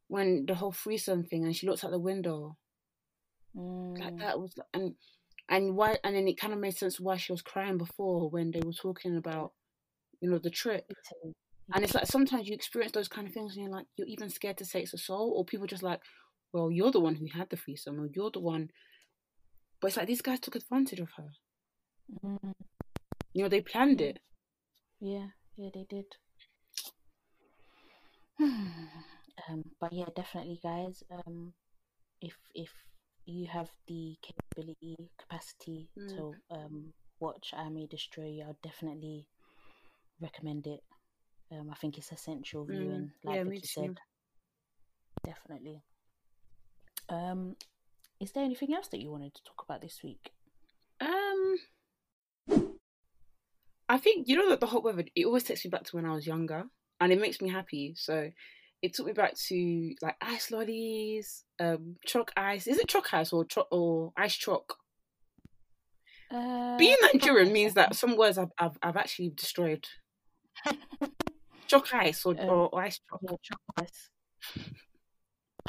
when the whole threesome thing, and she looks out the window, like Mm, that was and and why and then it kind of made sense why she was crying before when they were talking about you know the trip and it's like sometimes you experience those kind of things and you're like you're even scared to say it's a soul or people just like well you're the one who had the threesome or you're the one but it's like these guys took advantage of her Mm, you know they planned it yeah, yeah, they did. um, but yeah, definitely, guys. Um, if if you have the capability, capacity Mm. to um, watch I May Destroy You, I'll definitely recommend it. Um, I think it's essential Mm, viewing, like yeah, Vicky said. Definitely. Um, is there anything else that you wanted to talk about this week? Um, I think you know that the hot weather it always takes me back to when I was younger, and it makes me happy. So it took me back to like ice lollies, um, chalk ice. Is it chalk ice or chalk or ice chalk? Uh, Being Nigerian means that some words I've I've, I've actually destroyed. Chalk ice or, Yeah. or, or ice chalk. Yeah, chalk ice.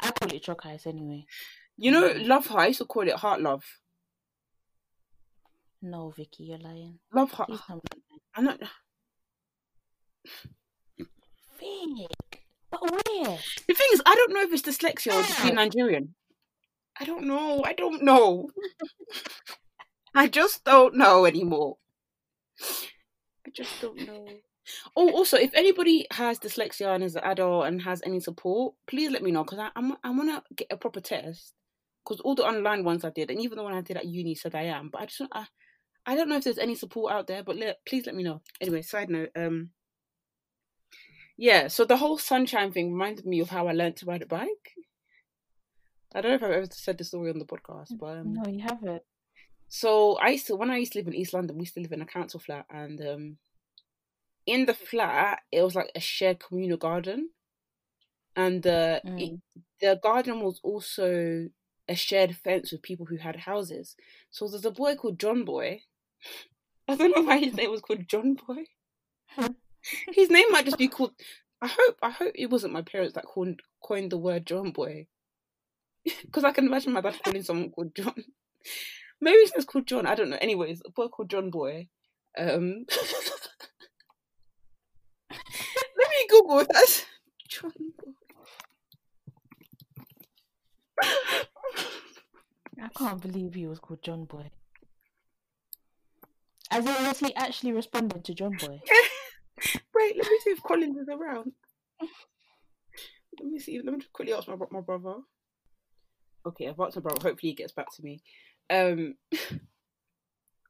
I call it chalk ice anyway. You know, Mm. love heart. I used to call it heart love. No, Vicky, you're lying. Love heart. Please don't be lying. I'm not. Vic, but where? The thing is, I don't know if it's dyslexia or just being Nigerian. I don't know. I don't know. I just don't know anymore. I just don't know. Oh, also, if anybody has dyslexia and is an adult and has any support, please let me know because I'm I want to get a proper test. Because all the online ones I did, and even the one I did at uni said I am, but I just I, I don't know if there's any support out there. But let, please let me know. Anyway, side note. Um. Yeah, so the whole sunshine thing reminded me of how I learned to ride a bike. I don't know if I've ever said the story on the podcast, but um, No, you haven't. so I used to when I used to live in East London, we used to live in a council flat, and um, in the flat it was like a shared communal garden, and uh, it, Mm. the garden was also a shared fence with people who had houses. So there's a boy called John Boy. I don't know why his name was called John Boy. his name might just be called. I hope. I hope it wasn't my parents that coined coined the word John Boy, because I can imagine my dad calling someone called John. Maybe it's just called John. I don't know. Anyways, a boy called John Boy. Um, let me Google that. John Boy. I can't believe he was called John Boy. As in, was actually responded to John Boy? Wait, let me see if Collins is around. Let me see. Let me just quickly ask my my brother. Okay, I've asked my brother. Hopefully, he gets back to me. Um,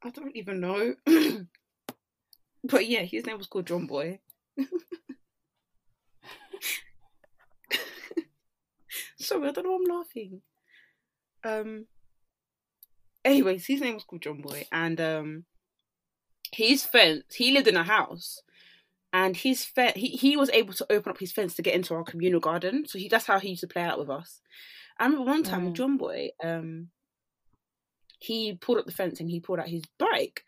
I don't even know. but yeah, his name was called John Boy. Sorry, I don't know. I'm laughing. Um. Anyways, his name was called John Boy, and um, his fence. He lived in a house, and his fence. He he was able to open up his fence to get into our communal garden. So he that's how he used to play out with us. I remember one time, Mm. John Boy. Um, he pulled up the fence and he pulled out his bike.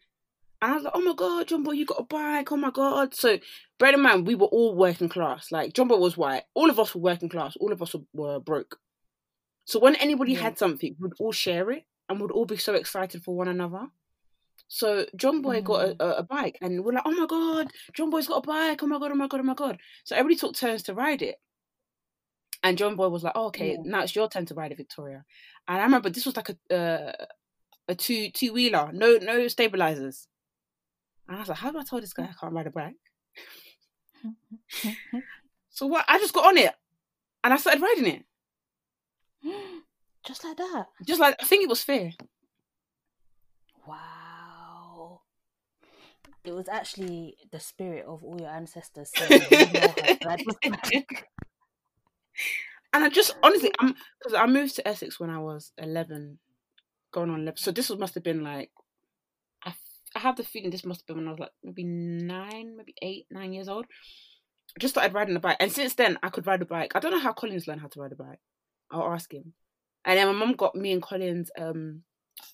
And I was like, oh my God, John Boy, you got a bike. Oh my God. So, bear in mind, we were all working class. Like, John Boy was white. All of us were working class. All of us were, were broke. So, when anybody Yeah. had something, we'd all share it and we'd all be so excited for one another. So, John Boy got a, a, a bike and we're like, oh my God, John Boy's got a bike. Oh my God, oh my God, oh my God. So, everybody took turns to ride it. And John Boy was like, oh, okay, Yeah. now it's your turn to ride it, Victoria. And I remember this was like a uh, a two two wheeler, no no stabilizers. And I was like, how do I tell this guy I can't ride a bike? So what? I just got on it, and I started riding it. Just like that. Just like I think it was fair. Wow. It was actually the spirit of all your ancestors saying, "You know how to ride this bike." And I just honestly, I'm because I moved to Essex when I was eleven, going on eleven. So this was must have been like, I I have the feeling this must have been when I was like maybe nine, maybe eight, nine years old. I just started riding a bike, and since then I could ride a bike. I don't know how Collins learned how to ride a bike. I'll ask him. And then my mum got me and Collins um,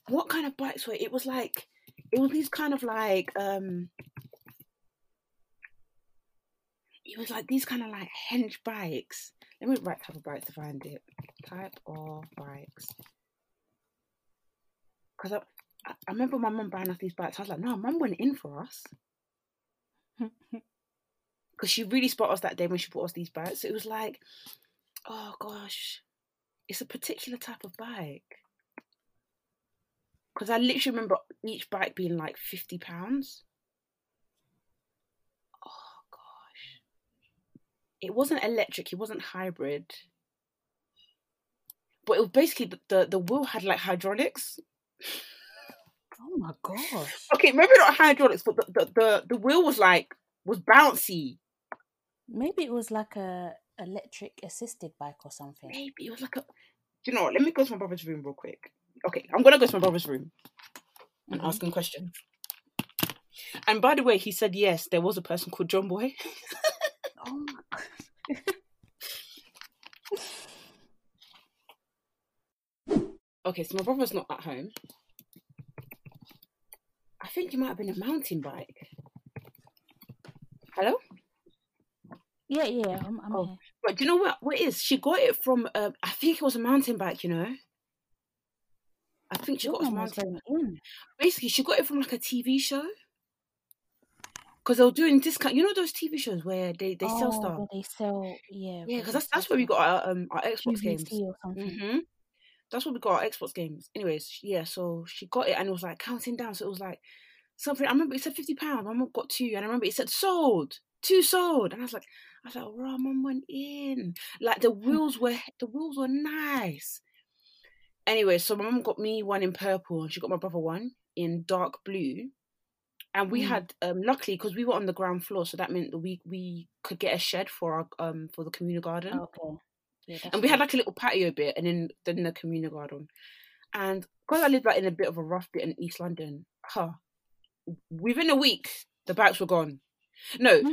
what kind of bikes were it? It was like it was these kind of like um. It was like these kind of like henge bikes. Let me write type of bikes to find it. Type of bikes. Because I, I, remember my mum buying us these bikes. I was like, no, mum went in for us. Because she really spot us that day when she bought us these bikes. It was like, oh gosh, it's a particular type of bike. Because I literally remember each bike being like £50. Oh gosh. It wasn't electric, it wasn't hybrid. but it was basically the the, the wheel had like hydraulics. Oh my gosh. Okay, maybe not hydraulics, but the the the, the wheel was like was bouncy. Maybe it was like a electric assisted bike or something. Maybe it was like a. Do you know what? Let me go to my brother's room real quick. Okay, I'm gonna go to my brother's room and Mhm. ask him questions. And by the way, he said yes, there was a person called John Boy. Oh my Okay, so my brother's not at home. I think it might have been a mountain bike. Hello? Yeah, yeah, I'm, I'm Oh. But do you know what? What is? She got it from. Uh, I think it was a mountain bike. You know. I think she Your got it from mum was mountain. going in. Basically, she got it from like a TV show. Because they were doing discount. You know those TV shows where they, they sell oh, stuff. They sell, yeah. Yeah, because that's that's where we got our um our Xbox games. QVC or something. hmm That's where we got our Xbox games. Anyways, yeah. So she got it and it was like counting down. So it was like something. I remember it said fifty pounds. My mum got two, and I remember it said sold. Two sold, and I was like, I was like, raw, mum went in. Like the wheels were the wheels were nice. Anyway, so my mum got me one in purple, and she got my brother one in dark blue. And we Mm. had um luckily because we were on the ground floor, so that meant that we we could get a shed for our um for the communal garden Okay. Yeah, and we had like a little patio bit and then then the communal garden and because i lived like in a bit of a rough bit in east london huh within a week the bikes were gone no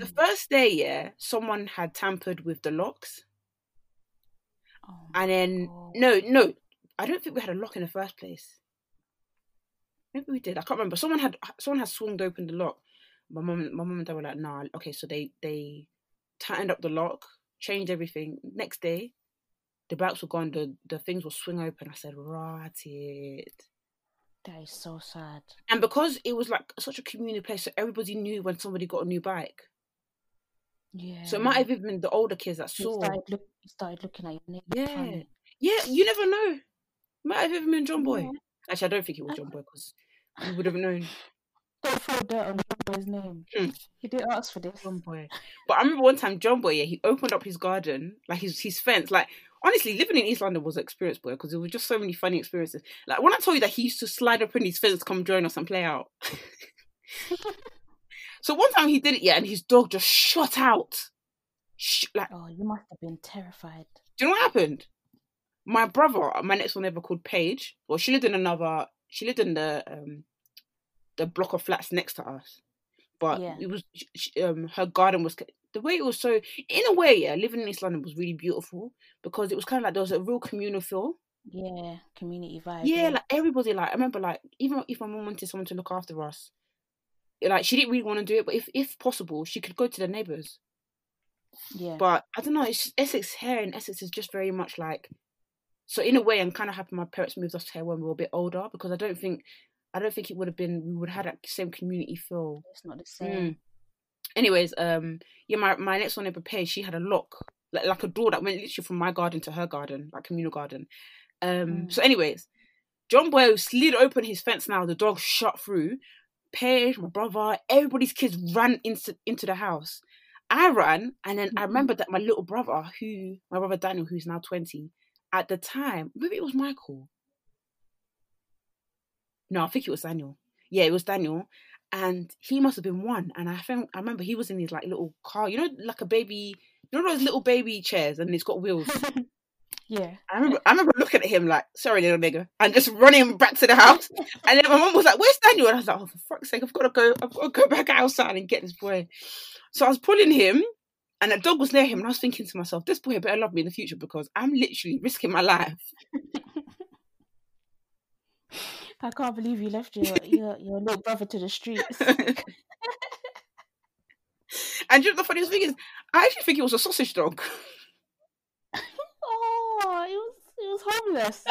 the Mm. first day yeah someone had tampered with the locks Oh and then God. no no i don't think we had a lock in the first place. Maybe we did. I can't remember. Someone had someone had swung open the lock. My mom my mom and dad were like nah okay so they they tightened up the lock changed everything. Next day the bikes were gone. The the things will swing open. I said right it. That is so sad. and because it was like such a community place so everybody knew when somebody got a new bike. Yeah. so it might have even been the older kids that saw. started look started looking at your neighbour yeah. yeah you never know might have even been john boy Yeah. actually i don't think it was john boy because you would have known Don't throw dirt on John Boy's name. Hmm. He didn't ask for this. John Boy. But I remember one time John Boy, yeah, he opened up his garden, like his his fence. Like honestly, living in East London was an experience, boy, because there were just so many funny experiences. Like when I told you that he used to slide up in his fence, come join us and play out. so one time he did it, yeah, and his dog just shot out. Sh- like, Oh, you must have been terrified. do you know what happened? My brother, my next door neighbor called Paige. Well, she lived in another. She lived in the um the block of flats next to us, but Yeah. it was sh- sh- um her garden was the way it was so. In a way, yeah, living in East London was really beautiful because it was kind of like there was a real communal feel. Yeah, community vibe. Yeah, like everybody, like I remember, like even if my mum wanted someone to look after us, like she didn't really want to do it, but if if possible, she could go to the neighbours. yeah. But I don't know. It's just, Essex here in Essex is just very much like. So in a way, I'm kind of happy my parents moved us here when we were a bit older because I don't think, I don't think it would have been we would have had that same community feel. it's not the same. Mm. Anyways, um, yeah, my my next door neighbor Paige, she had a lock like like a door that went literally from my garden to her garden, like communal garden. Um, Mm. so anyways, John Boy slid open his fence. Now the dog shot through. Paige, my brother, everybody's kids ran into into the house. I ran, and then I Mhm. remember that my little brother, who my brother Daniel, who's now twenty, at the time, maybe it was Michael. No, I think it was Daniel. Yeah, it was Daniel, and he must have been one. And I think I remember he was in his like little car, you know, like a baby, you know those little baby chairs, and it's got wheels. yeah. I remember, I remember looking at him like, "Sorry, little nigga," and just running back to the house. And then my mum was like, "Where's Daniel?" And I was like, "Oh, for fuck's sake, I've got to go. I've got to go back outside and get this boy." So I was pulling him, and the dog was near him, and I was thinking to myself, "This boy better love me in the future because I'm literally risking my life." I can't believe you left your your, your little brother to the streets. and you know, the funniest thing is, I actually think it was a sausage dog. oh, it was it was homeless.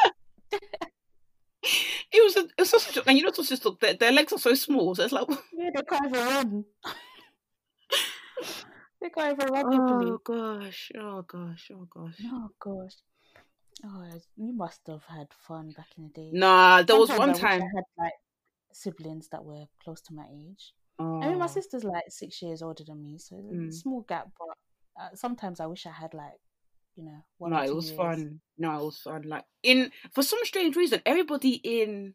It was a, a sausage dog, and you know, sausage dog, their, their legs are so small, so it's like, Yeah, they can't even run. They can't even run oh gosh, oh gosh, oh gosh. Oh gosh. Oh, you must have had fun back in the day. Nah, there was one I time. I had like siblings that were close to my age. Oh, I mean, my sister's like six years older than me, so Mm. small gap. But uh, sometimes I wish I had like you know. One no, it was years. fun. No, it was fun. Like in for some strange reason, everybody in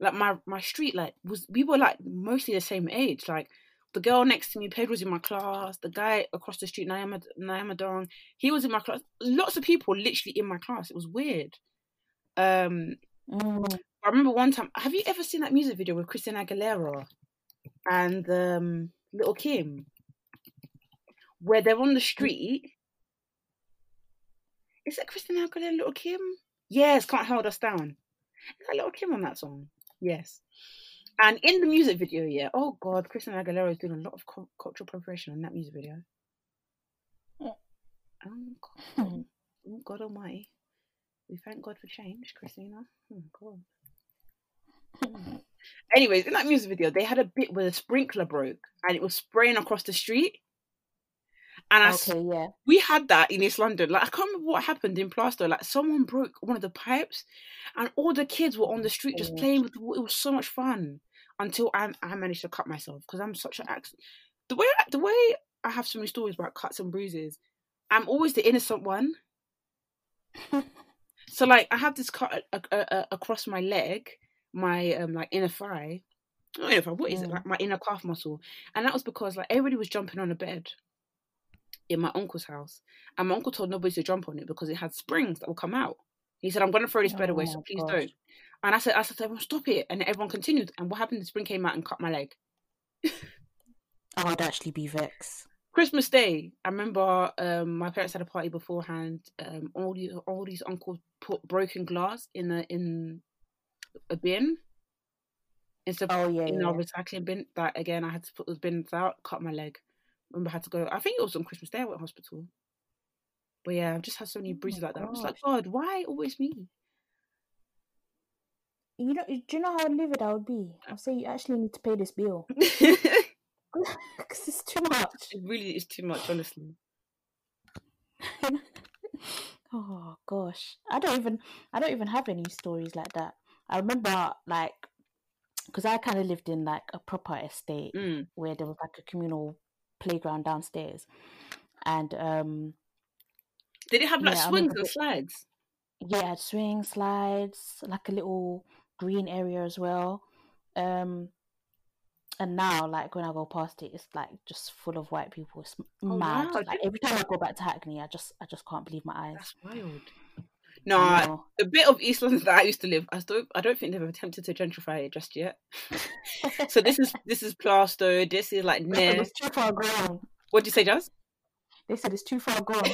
like my my street like was we were like mostly the same age. Like the girl next to me, Pedro was in my class. The guy across the street, Naima Naima Dong, he was in my class. Lots of people literally in my class. It was weird. Um, Mm. I remember one time. Have you ever seen that music video with Christina Aguilera and um, Lil' Kim, where they're on the street? Is that Christina Aguilera, and Lil' Kim? Yes, can't hold us down. Is that Lil' Kim on that song? Yes. And in the music video, yeah. Oh God, Christina Aguilera is doing a lot of cu- cultural appropriation in that music video. Yeah. Oh God, hmm. oh God Almighty. We thank God for change, Christina. Oh God. Hmm. Anyways, in that music video, they had a bit where the sprinkler broke and it was spraying across the street. And I, Okay, yeah. we had that in East London. Like I can't remember what happened in Plaistow. Like someone broke one of the pipes, and all the kids were on the street just Oh. playing with. the wa- It was so much fun until I I managed to cut myself because I'm such an accident. The way the way I have so many stories about cuts and bruises, I'm always the innocent one. So like I have this cut a, a, a, across my leg, my um like inner thigh. Not inner thigh. What is it? Mm. Like my inner calf muscle, and that was because like everybody was jumping on a bed in my uncle's house, and my uncle told nobody to jump on it because it had springs that will come out. He said, "I'm going to throw this bed Oh away, so please gosh. don't." And I said, "I said, to everyone, stop it!" And everyone continued. And what happened? The spring came out and cut my leg. I'd actually be vexed. Christmas Day, I remember um, my parents had a party beforehand. Um, all these all these uncles put broken glass in a in a bin instead of Oh yeah, in yeah. our recycling bin. That again, I had to put those bins out, cut my leg. Remember, I had to go. I think it was on Christmas Day. I went to hospital. But yeah, I've just had so many Oh bruises my like that. I was like, God, why always me? You know, do you know how livid I would be? I'll say you actually need to pay this bill because it's too much. It really is too much, honestly. oh gosh, I don't even I don't even have any stories like that. I remember like because I kind of lived in like a proper estate Mm. where there was like a communal playground downstairs, and um Did it have like Yeah, swings and slides? yeah, it had swing slides, like a little green area as well. Um, and now, like when I go past it, it's like just full of white people. It's Oh, mad. wow, Like every time I go back to Hackney, I just, I just can't believe my eyes. That's wild. No, I I- the bit of East London that I used to live, I still, I don't think they've attempted to gentrify it just yet. so this is this is Plaistow. This is like They near. it's too far gone. What do you say, Jas? They said it's too far gone.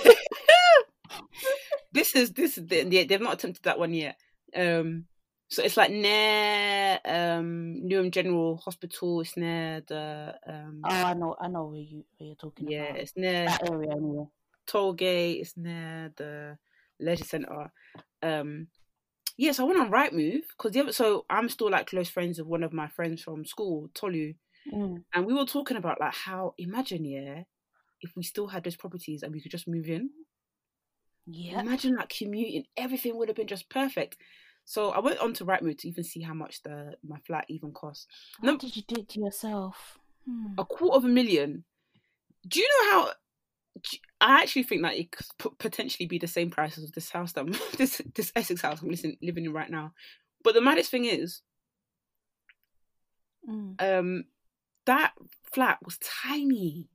This is this is the, yeah, they've not attempted that one yet. Um, so it's like near um Newham General Hospital. It's near the um oh, I know, I know where you, where you're talking about. yeah, about. it's near That area anyway. Tollgate. It's near the leisure centre. Um, yes, I went on Rightmove because the other, so I'm still like close friends with one of my friends from school, Tolu, Mm. and we were talking about like how imagine yeah, if we still had those properties and we could just move in. Yeah. Imagine like commuting, everything would have been just perfect. So I went on to Rightmove to even see how much the my flat even cost. How No- did you do it to yourself? Hmm. A quarter of a million. Do you know how? I actually think that it could potentially be the same price as this house that I'm, this this Essex house I'm living in right now. But the maddest thing is, Mm. um, that flat was tiny.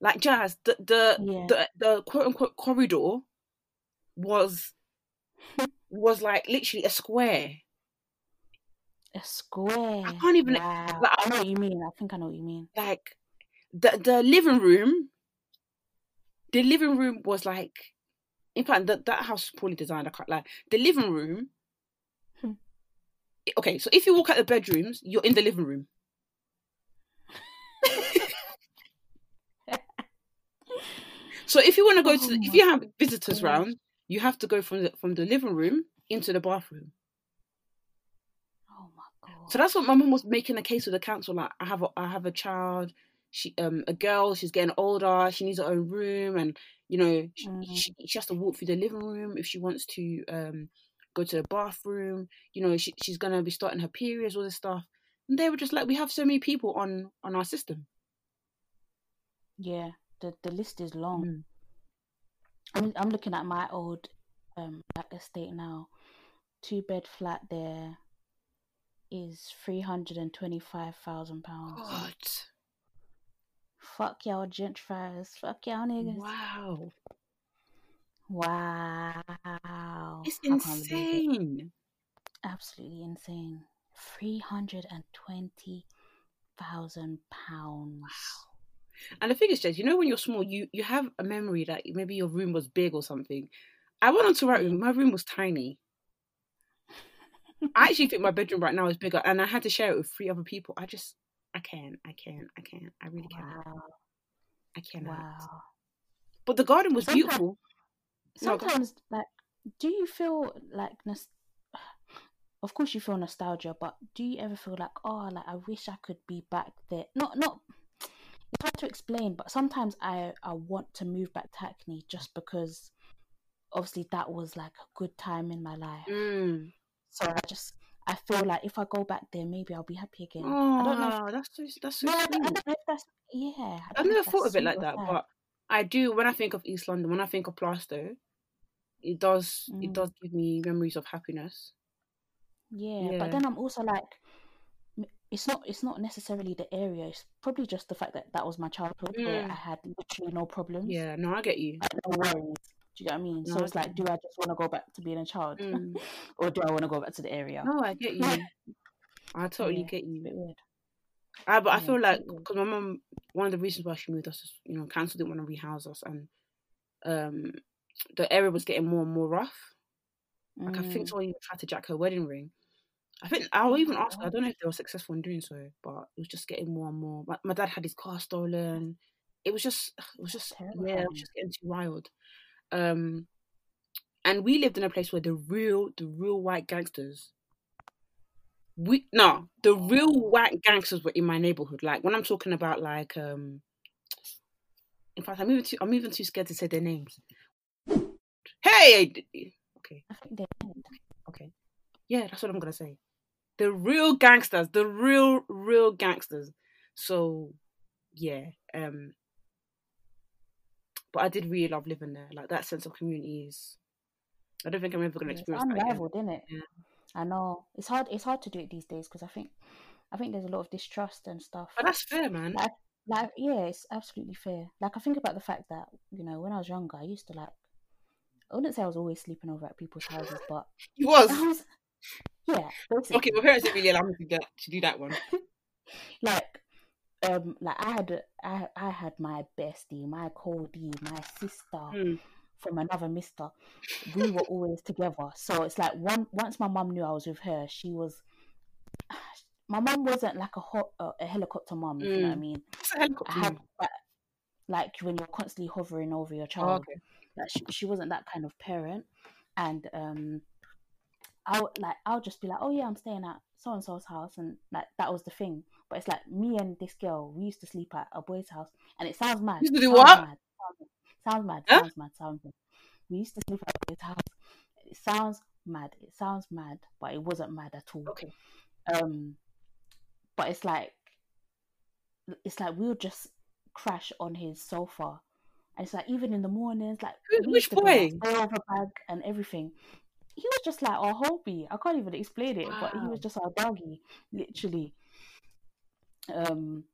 Like Jas, the the Yeah. the, the quote unquote corridor was was like literally a square. A square. I can't even- Wow. like, I know what you mean. I think I know what you mean. Like the the living room, the living room was like, in fact, that that house is poorly designed. I can't lie. The living room. Hmm. Okay, so if you walk out the bedrooms, you're in the living room. So if you want to go to, Oh the, if you have visitors round, you have to go from the from the living room into the bathroom. Oh my god. So that's what my mum was making a case with the council. Like, I have a I have a child, she um a girl, she's getting older, she needs her own room, and you know she, Mm. she, she has to walk through the living room if she wants to um go to the bathroom. You know she she's gonna be starting her periods, all this stuff. And they were just like, we have so many people on on our system. Yeah. The the list is long. Mm. I'm I'm looking at my old um like estate now. Two bed flat there is three hundred and twenty five thousand pounds. What? Fuck y'all gentrifiers. Fuck y'all niggas. Wow. Wow. It's I it. insane. Absolutely insane. Three hundred and twenty thousand pounds. And the thing is, Jess, you know when you're small, you you have a memory that maybe your room was big or something. I went onto right room. My room was tiny. I actually think my bedroom right now is bigger, and I had to share it with three other people. I just, I can't, I can't, I can't, I really can't, Wow. I cannot. Wow. But the garden was Sometimes- beautiful. No, Sometimes, like, do you feel like, nos- of course, you feel nostalgia, but do you ever feel like, oh, like I wish I could be back there? Not, not. It's hard to explain, but sometimes I, I want to move back to Hackney just because, obviously, that was like a good time in my life. Mm. So I just, I feel like if I go back there, maybe I'll be happy again. I don't know. If, Oh, that's so that's so no, I don't, I don't know if that's yeah. I I've never thought of it like or that, but I do when I think of East London. When I think of Plaistow, it does it Mm. does give me memories of happiness. Yeah, Yeah. but then I'm also like, it's not it's not necessarily the area. It's probably just the fact that that was my childhood where Mm. I had literally no problems, Yeah, no, I get you. like, no worries. Do you get what I mean? No, so it's like, do I just want to go back to being a child, Mm. or do I want to go back to the area? No, I get you. I totally Yeah, get you. bit weird. I, but I feel like because my mum, one of the reasons why she moved us, is, you know, council didn't want to rehouse us, and um, the area was getting more and more rough. Like I think Mm. someone even tried to jack her wedding ring. I think I'll even ask her. I don't know if they were successful in doing so, but it was just getting more and more. My, my dad had his car stolen. It was just, it was just, yeah, it was just getting too wild. Um, and we lived in a place where the real, the real white gangsters. We no, the real white gangsters were in my neighborhood. Like when I'm talking about, like, um, in fact, I'm even too, I'm even too scared to say their names. Hey, okay. I think they did. Okay. Yeah, that's what I'm gonna say. The real gangsters, the real, real gangsters. So yeah. Um but I did really love living there. Like that sense of community is I don't think I'm ever gonna Yeah, It's experience that again. unrivaled, isn't it? Yeah. I know it's hard. It's hard to do it these days because I think, I think there's a lot of distrust and stuff. But that's fair, man. Like, like yeah, it's absolutely fair. Like I think about the fact that you know when I was younger, I used to like. I wouldn't say I was always sleeping over at people's houses, but He was. I was. Yeah, basically. Okay, my parents didn't really allow me to, get, to do that one. like um like I had I I had my bestie, my Cody, my sister Hmm. from another mister. We were always together. So it's like one once my mum knew I was with her, she was my mum wasn't like a hot uh, a helicopter mum, if you know what I Mm. mean. I had that like when you're constantly hovering over your Oh, child. okay. Like she, she wasn't that kind of parent. And um I would like I'll just be like, Oh yeah, I'm staying at so and so's house and like that was the thing. But it's like me and this girl, we used to sleep at a boy's house and it sounds mad. You used to do sounds what? Mad, sounds, sounds mad, Huh? sounds mad, sounds mad. We used to sleep at a boy's house. It sounds mad. It sounds mad, but it wasn't mad at all. Okay. Um but it's like it's like we would just crash on his sofa. And it's like even in the mornings, like which used to bring boy? over bag and everything. He was just like our hobby. I can't even explain it, but he was just our doggy, literally. Um,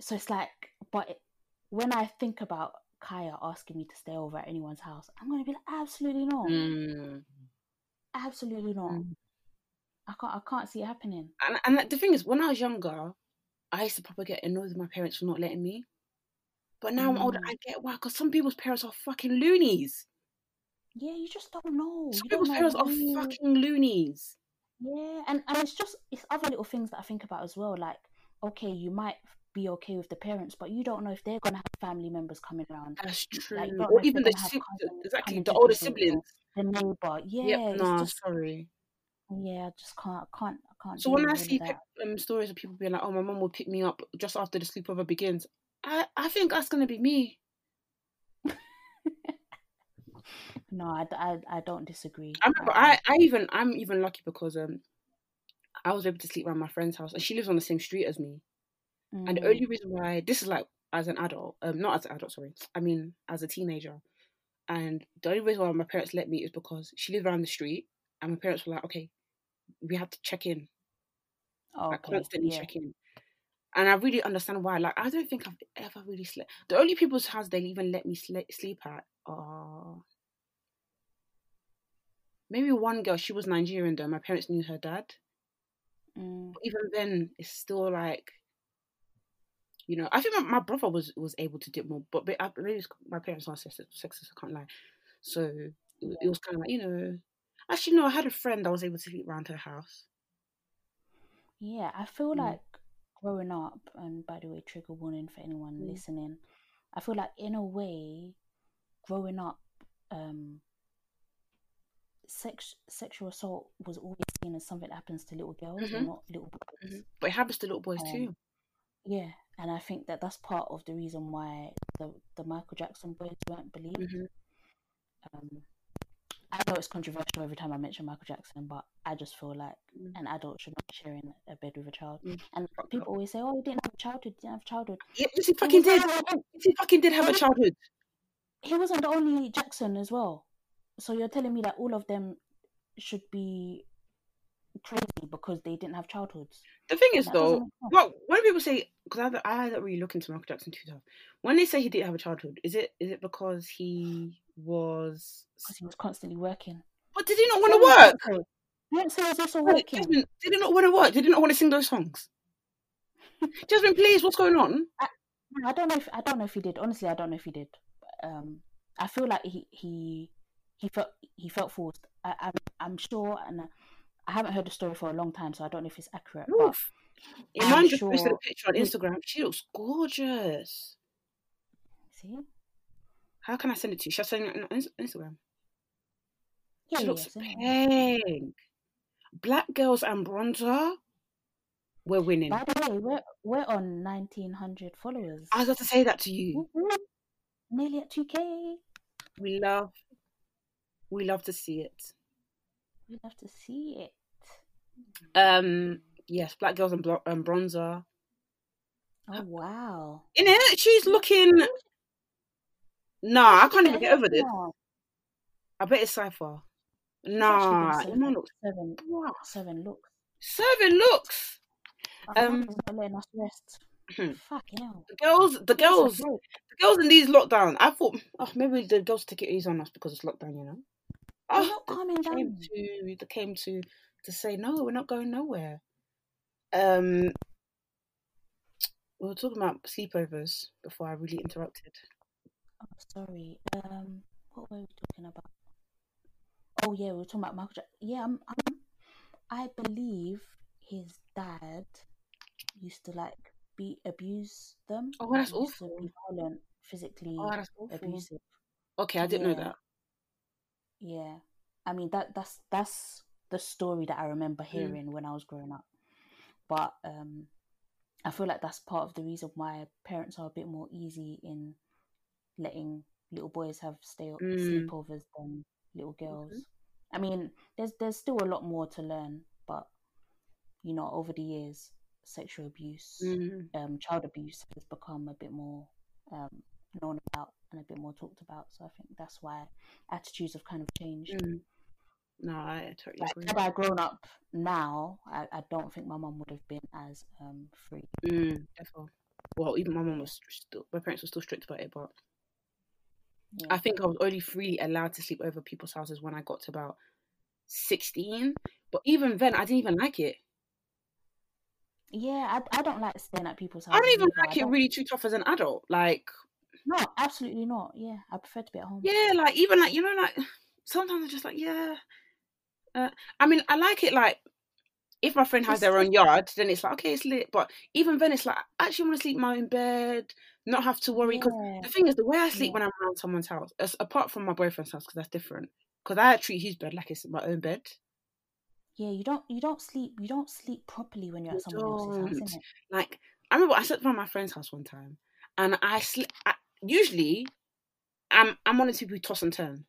so it's like, but it, when I think about Kaya asking me to stay over at anyone's house, I'm gonna be like, absolutely not, Mm. absolutely not. Mm. I can't, I can't see it happening. And, and the thing is, when I was younger, I used to probably get annoyed with my parents for not letting me. But now I'm older, Mm. I get why, because some people's parents are fucking loonies. Yeah, you just don't know. Some You people's know parents are fucking loonies. Yeah, and and it's just it's other little things that I think about as well. Like, okay, you might be okay with the parents, but you don't know if they're gonna have family members coming around. That's true. Like, you don't know or even the si- exactly the older siblings. The neighbor, yeah, Yep, just sorry. yeah, I just can't, I can't, I can't. So when I see pe- um, stories of people being like, "Oh, my mom will pick me up just after the sleepover begins," I I think that's gonna be me. no, I, I, I don't disagree. I remember I, I, I even I'm even lucky because um I was able to sleep around my friend's house and she lives on the same street as me. And the Mm, only reason why this is like as an adult, um not as an adult, sorry. I mean as a teenager. and the only reason why my parents let me is because she lived around the street, and my parents were like, okay, we have to check in, Oh, like okay. constantly Yeah. check in. And I really understand why. Like, I don't think I've ever really slept. The only people's house they'll even let me sle- sleep at are maybe one girl. She was Nigerian though. My parents knew her dad. Mm, even then, it's still like, you know, I think my, my brother was was able to do more, but, but I, maybe it's, my parents are sexist, sexist. I can't lie. So it, it was kind of like, you know, actually no, I had a friend I was able to sleep around her house. yeah, I feel Mm. like growing up, and by the way, trigger warning for anyone Mm. listening. I feel like in a way, growing up, um, sex sexual assault was always seen as something that happens to little girls Mhm. and not little boys. Mhm. But it happens to little boys Um, too. Yeah, and I think that that's part of the reason why the the Michael Jackson boys weren't believed. Mhm. Um, I know it's controversial every time I mention Michael Jackson, but I just feel like Mm. an adult should not be sharing a bed with a child. Mm, And people always say, "Oh, you didn't have a childhood. You didn't have childhood." Yes, he He fucking did. he fucking did have a childhood. he wasn't the only Jackson as well. So you're telling me that all of them should be crazy because they didn't have childhoods? The thing is, though, doesn't make sense. well, when people say, because I, I don't really look into Michael Jackson too tough. When they say he didn't have a childhood, is it is it because he was? Because he was constantly working. But did he not want to work? Beyonce. Beyonce was also working. Jasmine, did he not want to work? Did he not want to sing those songs? Jasmine, please, what's going on? No, I don't know if I don't know if he did. Honestly, I don't know if he did. Um, I feel like he he he felt he felt forced. I, I'm I'm sure, and I haven't heard the story for a long time, so I don't know if it's accurate. But Oof. Iman just posted a picture on Instagram. She looks gorgeous. see, How can I send it to you? Should I send it on Instagram? yeah, She looks yeah, pink. Black girls and bronzer, we're winning. By the way, we're we're on nineteen hundred followers. I was about to say that to you. Nearly at two k. We love, we love to see it. We love to see it. Um, yes, black girls and blo- um, bronzer. Oh wow! In it, she's looking. Nah, I can't even get over this. I bet it's Cypher. Nah, seven, looks. seven, seven looks. Seven looks. Um, mother's not letting us rest. Fucking hell. The girls, the Give us a girls, the girls in these lockdown. I thought, oh, maybe the girls take it easy on us because it's lockdown, you know. They're Oh, not they calming came down. to, they came to, to say no, we're not going nowhere. Um, we were talking about sleepovers before I really interrupted. Oh, sorry. Um, what were we talking about? Oh yeah, we were talking about Michael Jackson. Yeah, I'm, I'm, I believe his dad used to like be abuse them. Oh, that's awful. violent, physically Oh, that's awful. abusive. Okay, I didn't know that. Yeah, I mean that that's that's the story that I remember Mm. hearing when I was growing up. But um, I feel like that's part of the reason why parents are a bit more easy in letting little boys have stay Mm. sleepovers than little girls. I mean, there's there's still a lot more to learn, but you know, over the years, sexual abuse, Mm. um, child abuse has become a bit more um, known about and a bit more talked about. So I think that's why attitudes have kind of changed. Mm. No, I totally Like agree. had I grown up now, I, I don't think my mum would have been as um free. Mm, definitely. Well, even my mum was still, my parents were still strict about it, but Yeah. I think I was only freely allowed to sleep over people's houses when I got to about 16. But even then, I didn't even like it. yeah, I, I don't like staying at people's houses. I don't even either. I like it don't- really too tough as an adult. Like, No, absolutely not. Yeah, I prefer to be at home. yeah, like, even like, you know, like, sometimes I'm just like, yeah. Uh, I mean, I like it like, if my friend has their own yard, then it's like, okay, it's lit. But even then, it's like, I actually want to sleep in my own bed, not have to worry. Because Yeah. the thing is, the way I sleep Yeah. when I'm around someone's house, as, apart from my boyfriend's house, because that's different. Because I treat his bed like it's my own bed. Yeah, you don't you don't sleep you don't sleep properly when you're at You someone else's house, don't. Like, I remember I slept around my friend's house one time, and I sleep. I, usually, I'm I'm one of the people who toss and turn.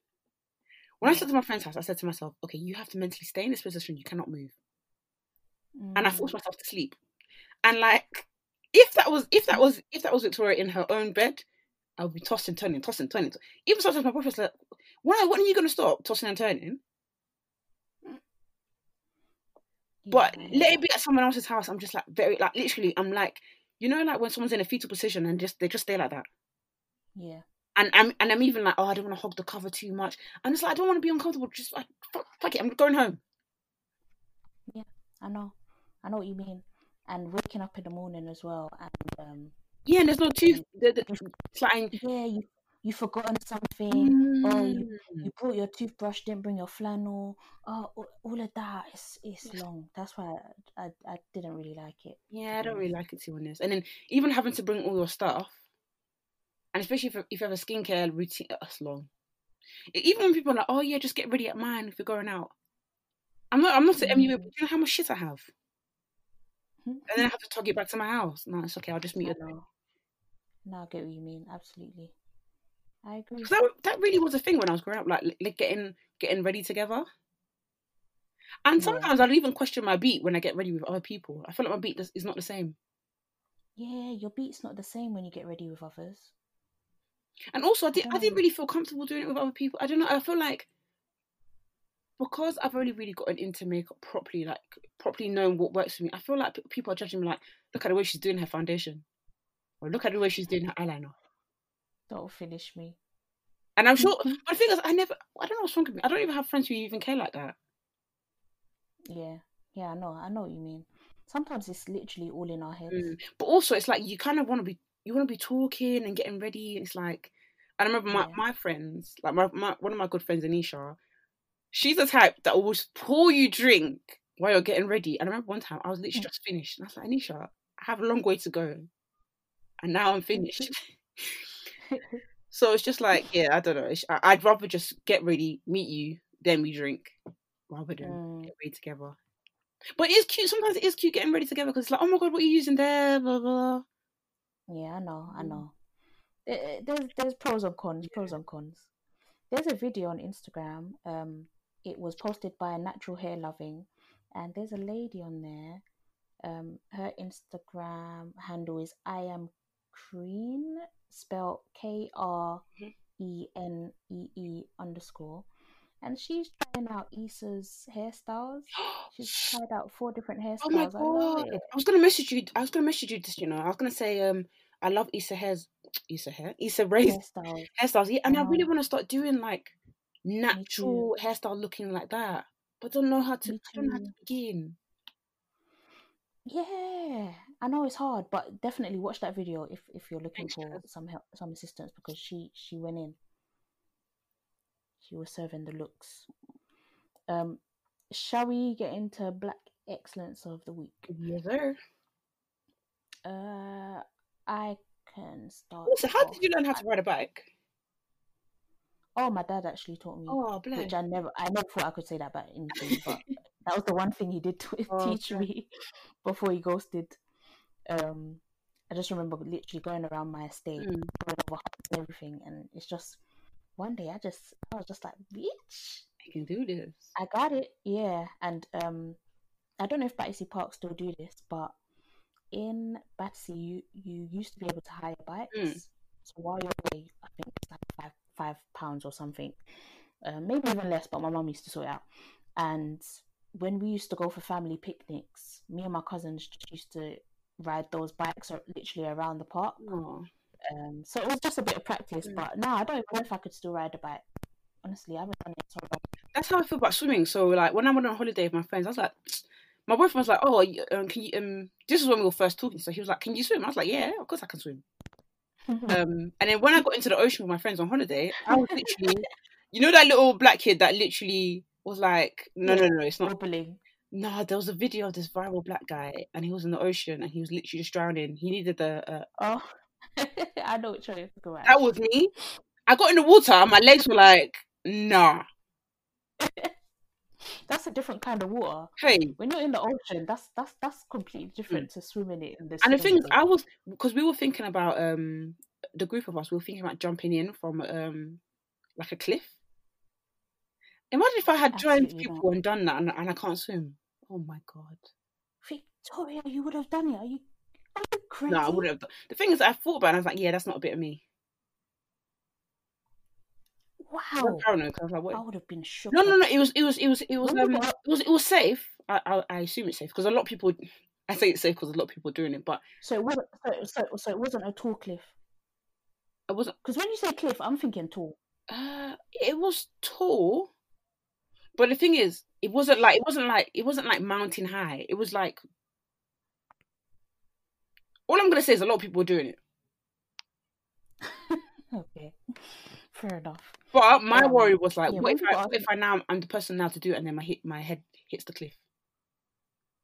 When I slept at my friend's house, I said to myself, "Okay, you have to mentally stay in this position. You cannot move." And I forced Mm. myself to sleep. And like, if that was if that was if that was Victoria in her own bed, I would be tossing, and turning, tossing, and turning. Even sometimes my boyfriend's like, Why? When are you gonna stop tossing and turning? But Yeah, let it be at someone else's house. I'm just like very like literally. I'm like you know like when someone's in a fetal position and just they just stay like that. Yeah, And I'm and I'm even like oh I don't want to hog the cover too much. I'm just like I don't want to be uncomfortable. Just like, fuck, fuck it. I'm going home. Yeah, I know, I know what you mean. And waking up in the morning as well, and um, Yeah, and there's no tooth. The, the, it's like yeah, you you forgotten something. Oh, you mm, you brought your toothbrush, didn't bring your flannel. Oh, all- all of that. It's it's long. That's why I, I I didn't really like it. yeah, I don't really like it too on this. And then even having to bring all your stuff, and especially if if you have a skincare routine, that's long. Even when people are like, oh yeah, just get ready at mine if you're going out. I'm not. I'm not saying MUA, Mm. but you know how much shit I have? And then I have to tug it back to my house. No, it's okay. I'll just meet you. there. No, I get what you mean. Absolutely, I agree. that that really was a thing when I was growing up, like like getting getting ready together. And Yeah. sometimes I'll even question my beat when I get ready with other people. I feel like my beat does, is not the same. Yeah, your beat's not the same when you get ready with others. And also, I, did, I don't didn't really feel comfortable doing it with other people. I don't know. I feel like because I've only really gotten into makeup properly, like properly knowing what works for me, I feel like people are judging me like, look at the way she's doing her foundation, or look at the way she's doing her eyeliner. That'll finish me. And I'm sure, but the thing is, I never, I don't know what's wrong with me. I don't even have friends who even care like that. Yeah, yeah, I know. I know what you mean. Sometimes it's literally all in our heads. Mm. But also, it's like you kind of want to be, you want to be talking and getting ready. It's like, I remember my, Yeah. my friends, like my, my one of my good friends, Anisha. She's the type that will just pour you drink while you're getting ready. And I remember one time I was literally Mm. just finished, and I was like, Anisha, I have a long way to go, and now I'm finished. so it's just like, yeah, I don't know. It's, I, I'd rather just get ready, meet you, then we drink, rather than Mm, get ready together. But it is cute. Sometimes it is cute getting ready together because it's like, oh my god, what are you using there? Blah blah. Yeah, I know. I Mm. know. There- There's there's pros and cons. Pros and cons. There's a video on Instagram. Um, it was posted by a natural hair loving, and there's a lady on there. Um, her Instagram handle is I am Kreen, spelled K R E N E E underscore, and she's trying out Issa's hairstyles. She's tried out four different hairstyles. Oh my I love god! it. I was gonna message you. I was gonna message you this. You know, I was gonna say, um, I love Issa hairs, Issa hair, Issa Rae's Hairstyles. hairstyles. Yeah, and I really want to start doing like natural hairstyle looking like that, but I don't know how to. I don't know how to begin. Yeah, I know it's hard, but definitely watch that video if if you're looking Thanks, for some help, some assistance because she she went in. She was serving the looks. Um, shall we get into Black Excellence of the Week? Yes, sir. Uh, I can start. So, how did you learn how to ride a bike? Oh, my dad actually taught me, Oh, bless. which I never I never thought I could say that about anything, but that was the one thing he did to Oh, teach bless. me before he ghosted. Um, I just remember literally going around my estate, Mm. going over and everything, and it's just one day I just I was just like, bitch, I can do this. I got it, yeah. And um, I don't know if Battersea Park still do this, but in Battersea you you used to be able to hire bikes. Mm. So while you're away, I think it's like five five pounds or something, uh, maybe even less. But my mum used to sort it out. And when we used to go for family picnics, me and my cousins just used to ride those bikes literally around the park. Oh. Um, so it was just a bit of practice. Mm. But now I don't even know if I could still ride a bike. Honestly, I haven't done it so long. That's how I feel about swimming. So, like, when I went on holiday with my friends, I was like, my boyfriend was like, "Oh, um, can you?" Um, this is when we were first talking. So he was like, "Can you swim?" I was like, "Yeah, of course I can swim." Um, and then when I got into the ocean with my friends on holiday, I was literally, you know, that little black kid that literally was like, "No, no, no, it's not." Wobbling. No, there was a video of this viral black guy, and he was in the ocean, and he was literally just drowning. He needed the. Uh, Oh, I know which one you're talking about. that was me. I got in the water, and my legs were like, "Nah." That's a different kind of water. Hey, When you're in the ocean, that's that's that's completely different to swimming it in. Mm. and the thing is. I was because we were thinking about um the group of us. We were thinking about jumping in from um like a cliff. Imagine if I had joined Absolutely not. people and done that, and, and I can't swim. Oh my god! Victoria, you would have done it. Are you? Are you crazy? No, I wouldn't have. Done. The thing is, I thought about, it and I was like, yeah, that's not a bit of me. Wow. paranoid I like, I would have been shocked. No, no, no. It was, it was, it was, it was, um, it was, it was safe. I, I, I assume it's safe because a lot of people. I say it's safe because a lot of people are doing it, but So it wasn't. So, so, so it wasn't a tall cliff. It wasn't. Because when you say cliff, I'm thinking tall. Uh, it was tall, but the thing is, it wasn't like it wasn't like it wasn't like mountain high. It was like all I'm gonna say is a lot of people were doing it. Okay, fair enough. But my Um, worry was like, yeah, what if I, what if I now I'm the person now to do it, and then my hit my head hits the cliff?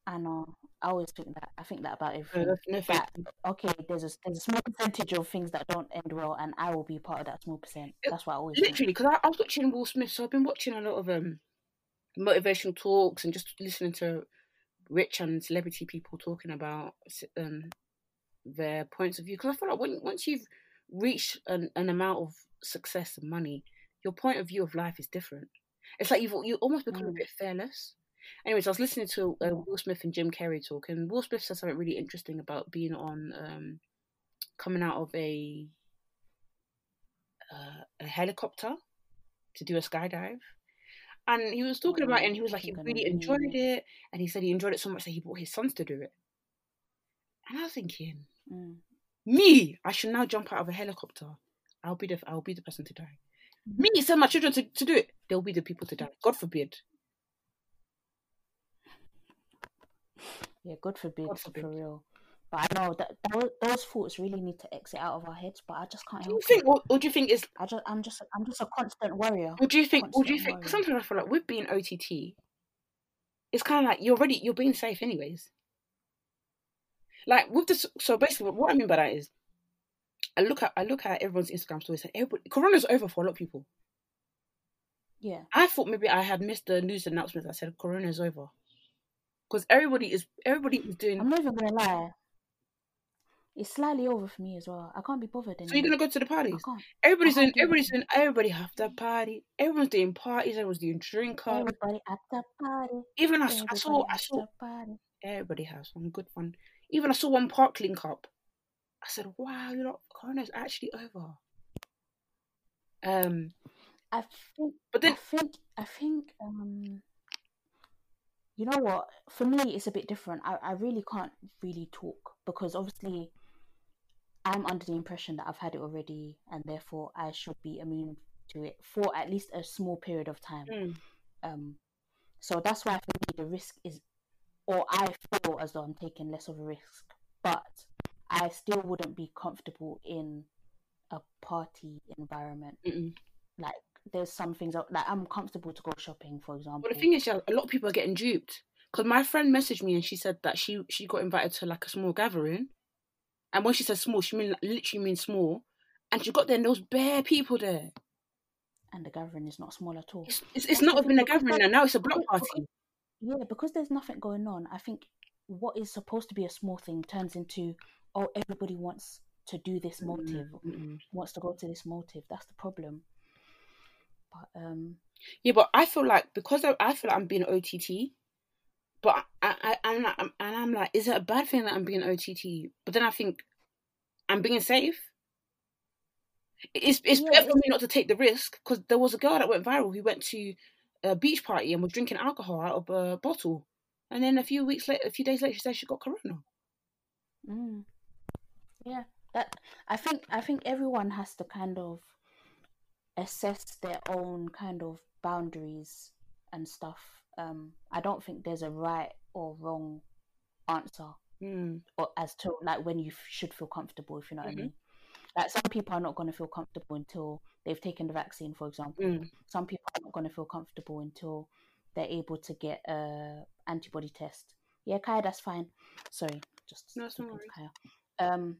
I know. I always think that. I think that about everything. no, That okay, there's a there's a small percentage of things that don't end well, and I will be part of that small percent. That's what I always literally because I, I was watching Will Smith, so I've been watching a lot of um motivational talks and just listening to rich and celebrity people talking about um their points of view. Because I feel like when once you've reached an, an amount of success and money, your point of view of life is different. It's like you've you almost become a Mm. bit fearless. Anyways, I was listening to uh, Will Smith and Jim Carrey talk, and Will Smith said something really interesting about being on um coming out of a uh, a helicopter to do a skydive. And he was talking about it, and he was like, he really enjoyed it. And he said he enjoyed it so much that he brought his sons to do it. And I was thinking, Mm. Me, I should now jump out of a helicopter. I'll be the I'll be the person to die. Mm. Me, send my children to, to do it. They'll be the people to die. God forbid. Yeah, God forbid, God forbid. for real. But I know that those, those thoughts really need to exit out of our heads. But I just can't Do you think, or, or do you think is, I just, I'm just, I'm just a constant worrier. or do you think, or do you think? sometimes I feel like with being OTT, it's kind of like you're already you're being safe anyways. Like with this, so basically, what I mean by that is, I look at I look at everyone's Instagram stories and everybody, Corona's over for a lot of people. Yeah, I thought maybe I had missed the news announcement that said Corona's over, because everybody is everybody is doing. I'm not even gonna lie. It's slightly over for me as well. I can't be bothered anymore. So you're gonna go to the parties? Everybody's doing. do. Everybody's doing. Everybody have to party. Everyone's doing parties. Everyone's doing drink up. Everybody at the party. Even I, I saw. I saw. Everybody has some good fun. Even I saw one park link up. I said, "Wow, you know, Corona's actually over." Um, I think. but then I think. I think. Um. You know what? For me, it's a bit different. I, I really can't really talk because obviously, I'm under the impression that I've had it already, and therefore I should be immune to it for at least a small period of time. mm, Um, so that's why for me the risk is, or I feel as though I'm taking less of a risk, but I still wouldn't be comfortable in a party environment. mm-mm. Like there's some things that- like I'm comfortable to go shopping, for example. But the thing is, yeah, a lot of people are getting duped. Because my friend messaged me and she said that she she got invited to like a small gathering, and when she said small, she mean literally means small, and she got there and there was bare people there. and the gathering is not small at all. It's it's, it's not even a gathering now. Now it's a block party. Yeah, because there's nothing going on. I think what is supposed to be a small thing turns into oh everybody wants to do this motive, Mm-mm. wants to go to this motive. That's the problem. But um, Yeah, but I feel like because I, I feel like I'm being OTT, but I, I I'm like, I'm, and I'm like, is it a bad thing that I'm being OTT? But then I think I'm being safe. It's it's Yeah, better for me not to take the risk because there was a girl that went viral who went to a beach party and was drinking alcohol out of a bottle, and then a few weeks later, a few days later, she said she got corona. Mm. Yeah, that I think I think everyone has to kind of assess their own kind of boundaries and stuff. Um, I don't think there's a right or wrong answer Mm. or as to like when you f- should feel comfortable, if you know what Mhm. I mean. Like some people are not going to feel comfortable until they've taken the vaccine, for example. Mm. Some people are not going to feel comfortable until they're able to get a antibody test. Yeah, Kaya, that's fine. Sorry, just No, it's no speaking to. Kaya. Um,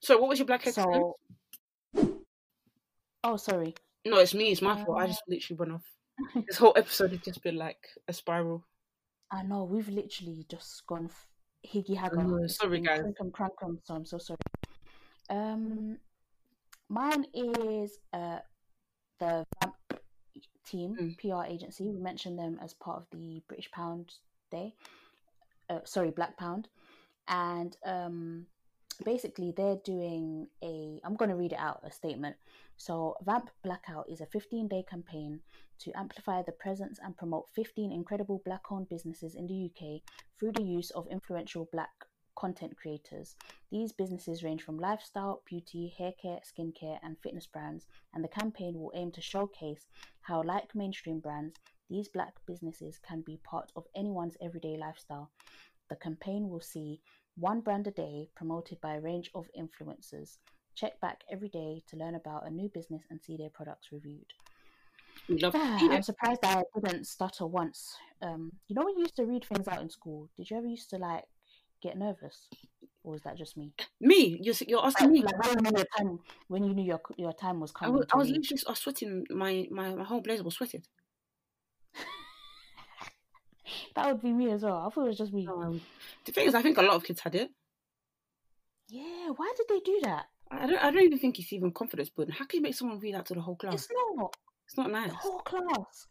So what was your black excellence? so, oh, sorry. No, it's me. It's my fault. I Uh, just literally went off. This whole episode has just been like a spiral. I know we've literally just gone f- higgy know, It's sorry, guys. crankum crankum, so I'm so sorry. Um, mine is uh the Vamp team Mm. PR agency. We mentioned them as part of the British Pound Day. Uh, sorry, Black Pound, and um, basically they're doing a. I'm going to read it out a statement. So, Vamp Blackout is a 15 day campaign to amplify the presence and promote 15 incredible black owned businesses in the UK through the use of influential black content creators. These businesses range from lifestyle, beauty, hair care, skincare, and fitness brands, and the campaign will aim to showcase how, like mainstream brands, these black businesses can be part of anyone's everyday lifestyle. The campaign will see one brand a day promoted by a range of influencers. Check back every day to learn about a new business and see their products reviewed. Love Ah, I'm surprised that I didn't stutter once. Um, you know when you used to read things out in school, did you ever used to like get nervous, or was that just me? Me, you're, you're asking me. Like when you knew your time, when you knew your your time was I coming. was, to I was literally I was sweating. My, my, my whole blazer was sweated. That would be me as well. I thought it was just me. Um, the thing is, I think a lot of kids had it. Yeah, why did they do that? I don't. I don't even think it's even confidence building. How can you make someone read out to the whole class? It's not It's not nice. the whole class.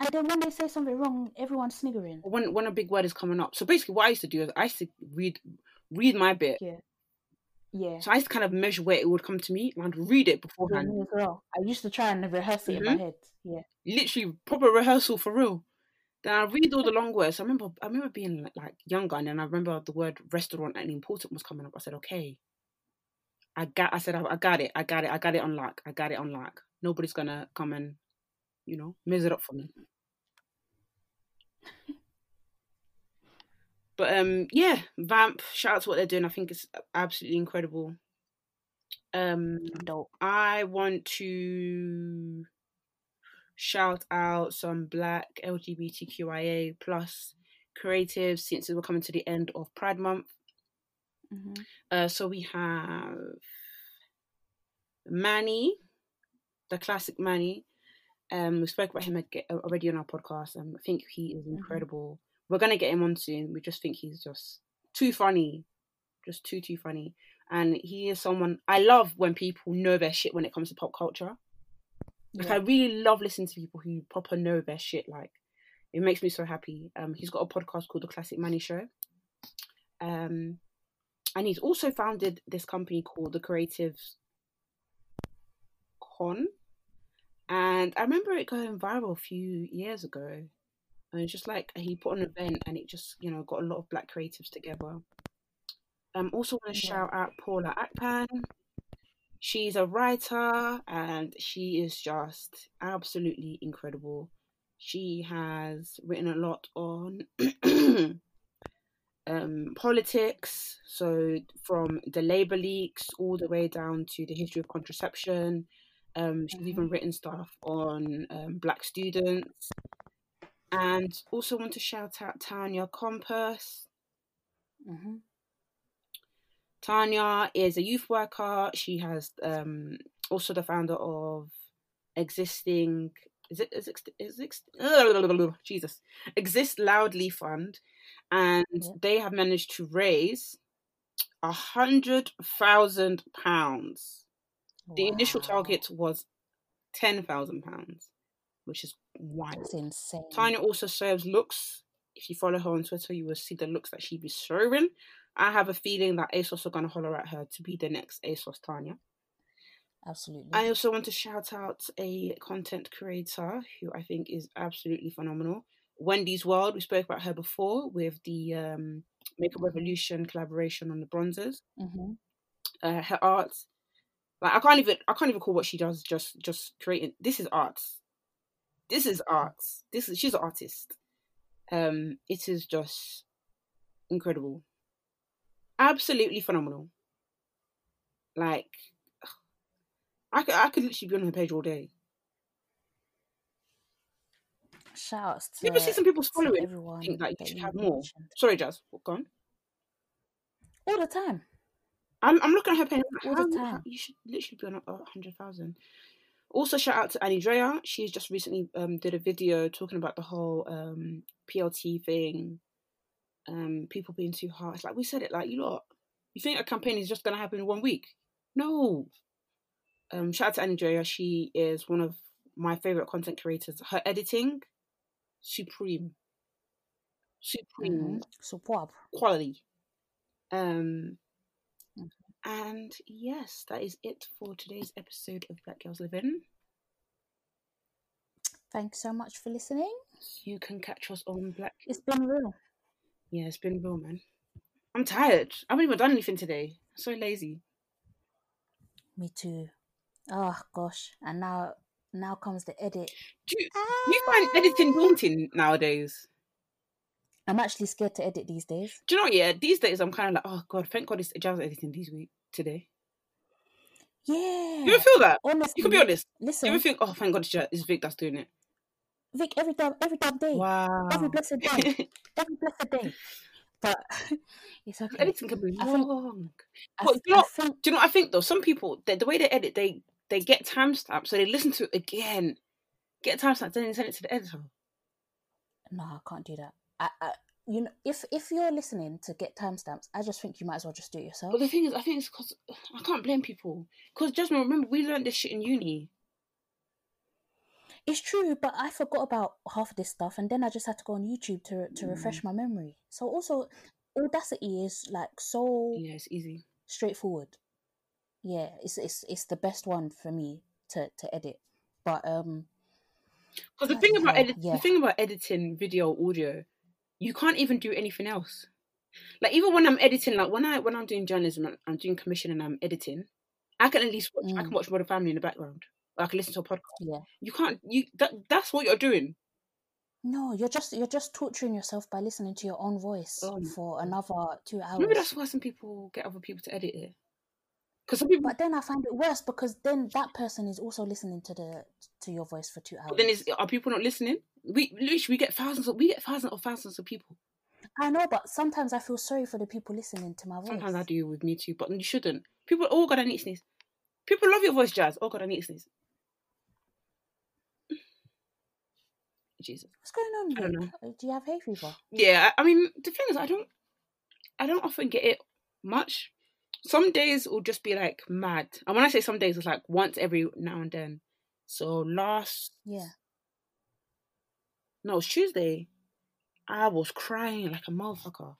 And then when they say something wrong, everyone's sniggering. When when a big word is coming up. So basically, what I used to do is I used to read read my bit. Yeah, yeah. So I used to kind of measure where it would come to me and read it Yeah, beforehand. as well. I used to try and rehearse it in my Mhm. head. Yeah. Literally proper rehearsal for real. Then I read all the long words. I remember I remember being like, like younger and then I remember the word restaurant and important was coming up. I said, okay. I got I said I, I got it. I got it. I got it on lock. I got it on lock. Nobody's gonna come and, you know, mess it up for me. But um yeah, Vamp, shout out to what they're doing. I think it's absolutely incredible. Um Dope. I want to shout out some black LGBTQIA plus creatives since we're coming to the end of Pride Month. hmm Uh, so we have Manny, the classic Manny. Um, we spoke about him already on our podcast. Um, I think he is incredible. We're gonna get him on soon. We just think he's just too funny, just too too funny. And he is someone I love when people know their shit when it comes to pop culture. Like I really love listening to people who proper know their shit. Like it makes me so happy. Um, he's got a podcast called The Classic Manny Show. Um, and he's also founded this company called The Creatives Con. And I remember it going viral a few years ago. And it's just like he put on an event and it just, you know, got a lot of black creatives together. Um, also want to Yeah. shout out Paula Akpan. She's a writer and she is just absolutely incredible. She has written a lot on um, politics, so from the labor leaks all the way down to the history of contraception. Um, she's even written stuff on um, black students. And also want to shout out Tanya Compas. hmm Tanya is a youth worker. She has um, also the founder of existing. Is it is it, is it Jesus exist loudly fund, and Yeah. they have managed to raise a hundred thousand pounds. The initial target was ten thousand pounds, which is wild. That's insane. Tanya also serves looks. If you follow her on Twitter, you will see the looks that she be serving. I have a feeling that ASOS are going to holler at her to be the next ASOS Tanya. Absolutely. I also want to shout out a content creator who I think is absolutely phenomenal. Wendy's World. We spoke about her before with the um, Makeup Revolution collaboration on the bronzers. hmm Uh, her art, like I can't even I can't even call what she does just just creating. This is art. This is art. This is she's an artist. Um, it is just incredible, absolutely phenomenal. Like, I could I could literally be on her page all day. Shout outs to, You ever see some people's to following? everyone Think that you should have more. Sorry, Jas. Go on. All the time. I'm I'm looking at her page. All the time. you should literally be on a a hundred thousand. Also, shout out to Annie Drea. She's just recently um did a video talking about the whole um PLT thing, um people being too harsh. Like we said it, like you lot, you think a campaign is just gonna happen in one week? No. Um, shout out to Annie Drea. She is one of my favorite content creators. Her editing, supreme, supreme hmm Superb. quality. Um, And yes, that is it for today's episode of Black Girls Living. Thanks so much for listening. You can catch us on Black. It's been real. Yeah, it's been real, man. I'm tired. I haven't even done anything today. so lazy. Me too. Oh gosh, and now now comes the edit. Do you, do you find editing daunting nowadays? I'm actually scared to edit these days. Do you know what? Yeah, these days I'm kind of like, oh god, thank God it's Jas editing these week today. Yeah. You ever feel that? Honestly, You can be honest. Listen, You ever think, oh, thank God it's, Vic that's doing it? Vic, every damn every damn day, Wow. every blessed day, every blessed day. But it's okay. editing can be I think- long. I, But th- you know- I think Do you know what I think though? Some people, the, the way they edit, they they get timestamps, so they listen to it again, get timestamps, then they send it to the editor. no, I can't do that. I, I you know, if if you're listening to get timestamps, I just think you might as well just do it yourself. But the thing is, I think it's because I can't blame people. Because Jasmine, remember we learned this shit in uni. It's true, but I forgot about half of this stuff, and then I just had to go on YouTube to to Mm. refresh my memory. So also, Audacity is like so Yeah, it's easy. straightforward. Yeah, it's it's it's the best one for me to to edit. But um, Because the thing about edit, yeah. the thing about editing video audio, you can't even do anything else. Like even when I'm editing, like when I when I'm doing journalism, and I'm doing commission and I'm editing, I can at least watch. I can Mm. watch Modern Family in the background. Or I can listen to a podcast. yeah, You can't. You that that's what you're doing. no, you're just you're just torturing yourself by listening to your own voice Oh for another two hours. Maybe that's why some people get other people to edit it. Because some people. But then I find it worse because then that person is also listening to the to your voice for two hours. But then is are people not listening? We we get thousands of we get thousands of thousands of people. I know, but sometimes I feel sorry for the people listening to my voice. Sometimes I do with me too, but you shouldn't. People, oh god, I need sneeze. People love your voice, Jas. Oh god, I need sneeze. Jesus. What's going on? I? Uh, Do you have hay fever? Yeah, I I mean the thing is, I don't, I don't often get it much. Some days will just be like mad, and when I say some days, it's like once every now and then. So last, Yeah. no, it was Tuesday. I was crying like a motherfucker.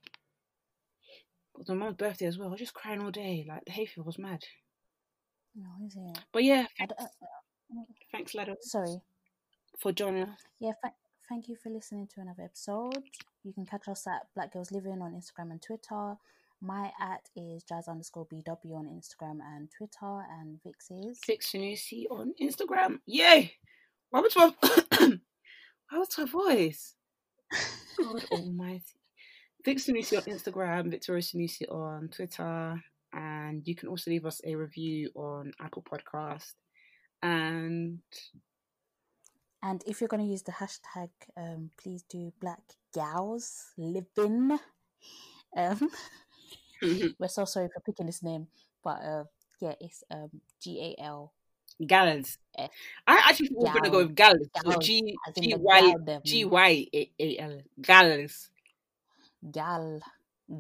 It was my mom's birthday as well. I was just crying all day. Like the hay fever was mad. No, is it? But yeah, I d- uh, thanks, Lado, sorry. for joining us. Yeah, th- thank you for listening to another episode. You can catch us at Black Girls Living on Instagram and Twitter. My at is jas underscore BW on Instagram and Twitter, and Vic's is. Fix Sanusi on Instagram. Yay! Why was my why was my voice? God Almighty. Fix Sanusi on Instagram, Victoria Sanusi on Twitter, and you can also leave us a review on Apple Podcast. And And if you're going to use the hashtag, um, please do Black Gals Living. Um, we're so sorry for picking this name, but uh, yeah, it's um, G A L. Gallons. I actually we were gonna go with Gallons. So Gals, G G Y gal. G Y A L Gallons. Gal.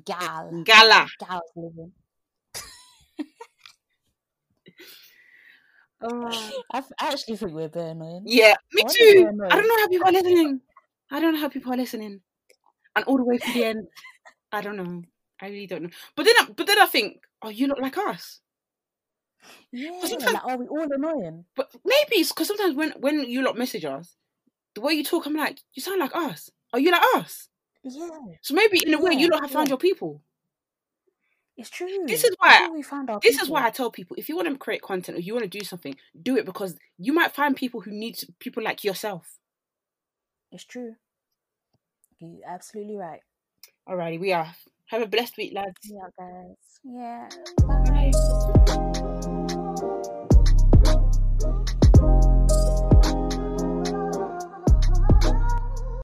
Gal. Gala. Gals Living. Oh. I, f- I actually think we're very annoying. Yeah, me I too. I don't know how people are listening. I don't know how people are listening, and all the way to the end. I don't know. I really don't know. But then, I- but then I think, oh, you look like us. Yeah, like, are we all annoying? But maybe it's because sometimes when when you lot message us, the way you talk, I'm like, you sound like us. Are you like us? Yeah, So maybe in a way, Yeah, you lot have found yeah. your people. it's true. This is why- we found our. This is why I tell people: if you want to create content or you want to do something, do it because you might find people who need people like yourself. It's true. You're absolutely right. Alrighty, we are. Have a blessed week, lads. Yeah, guys. Yeah. Bye. Bye.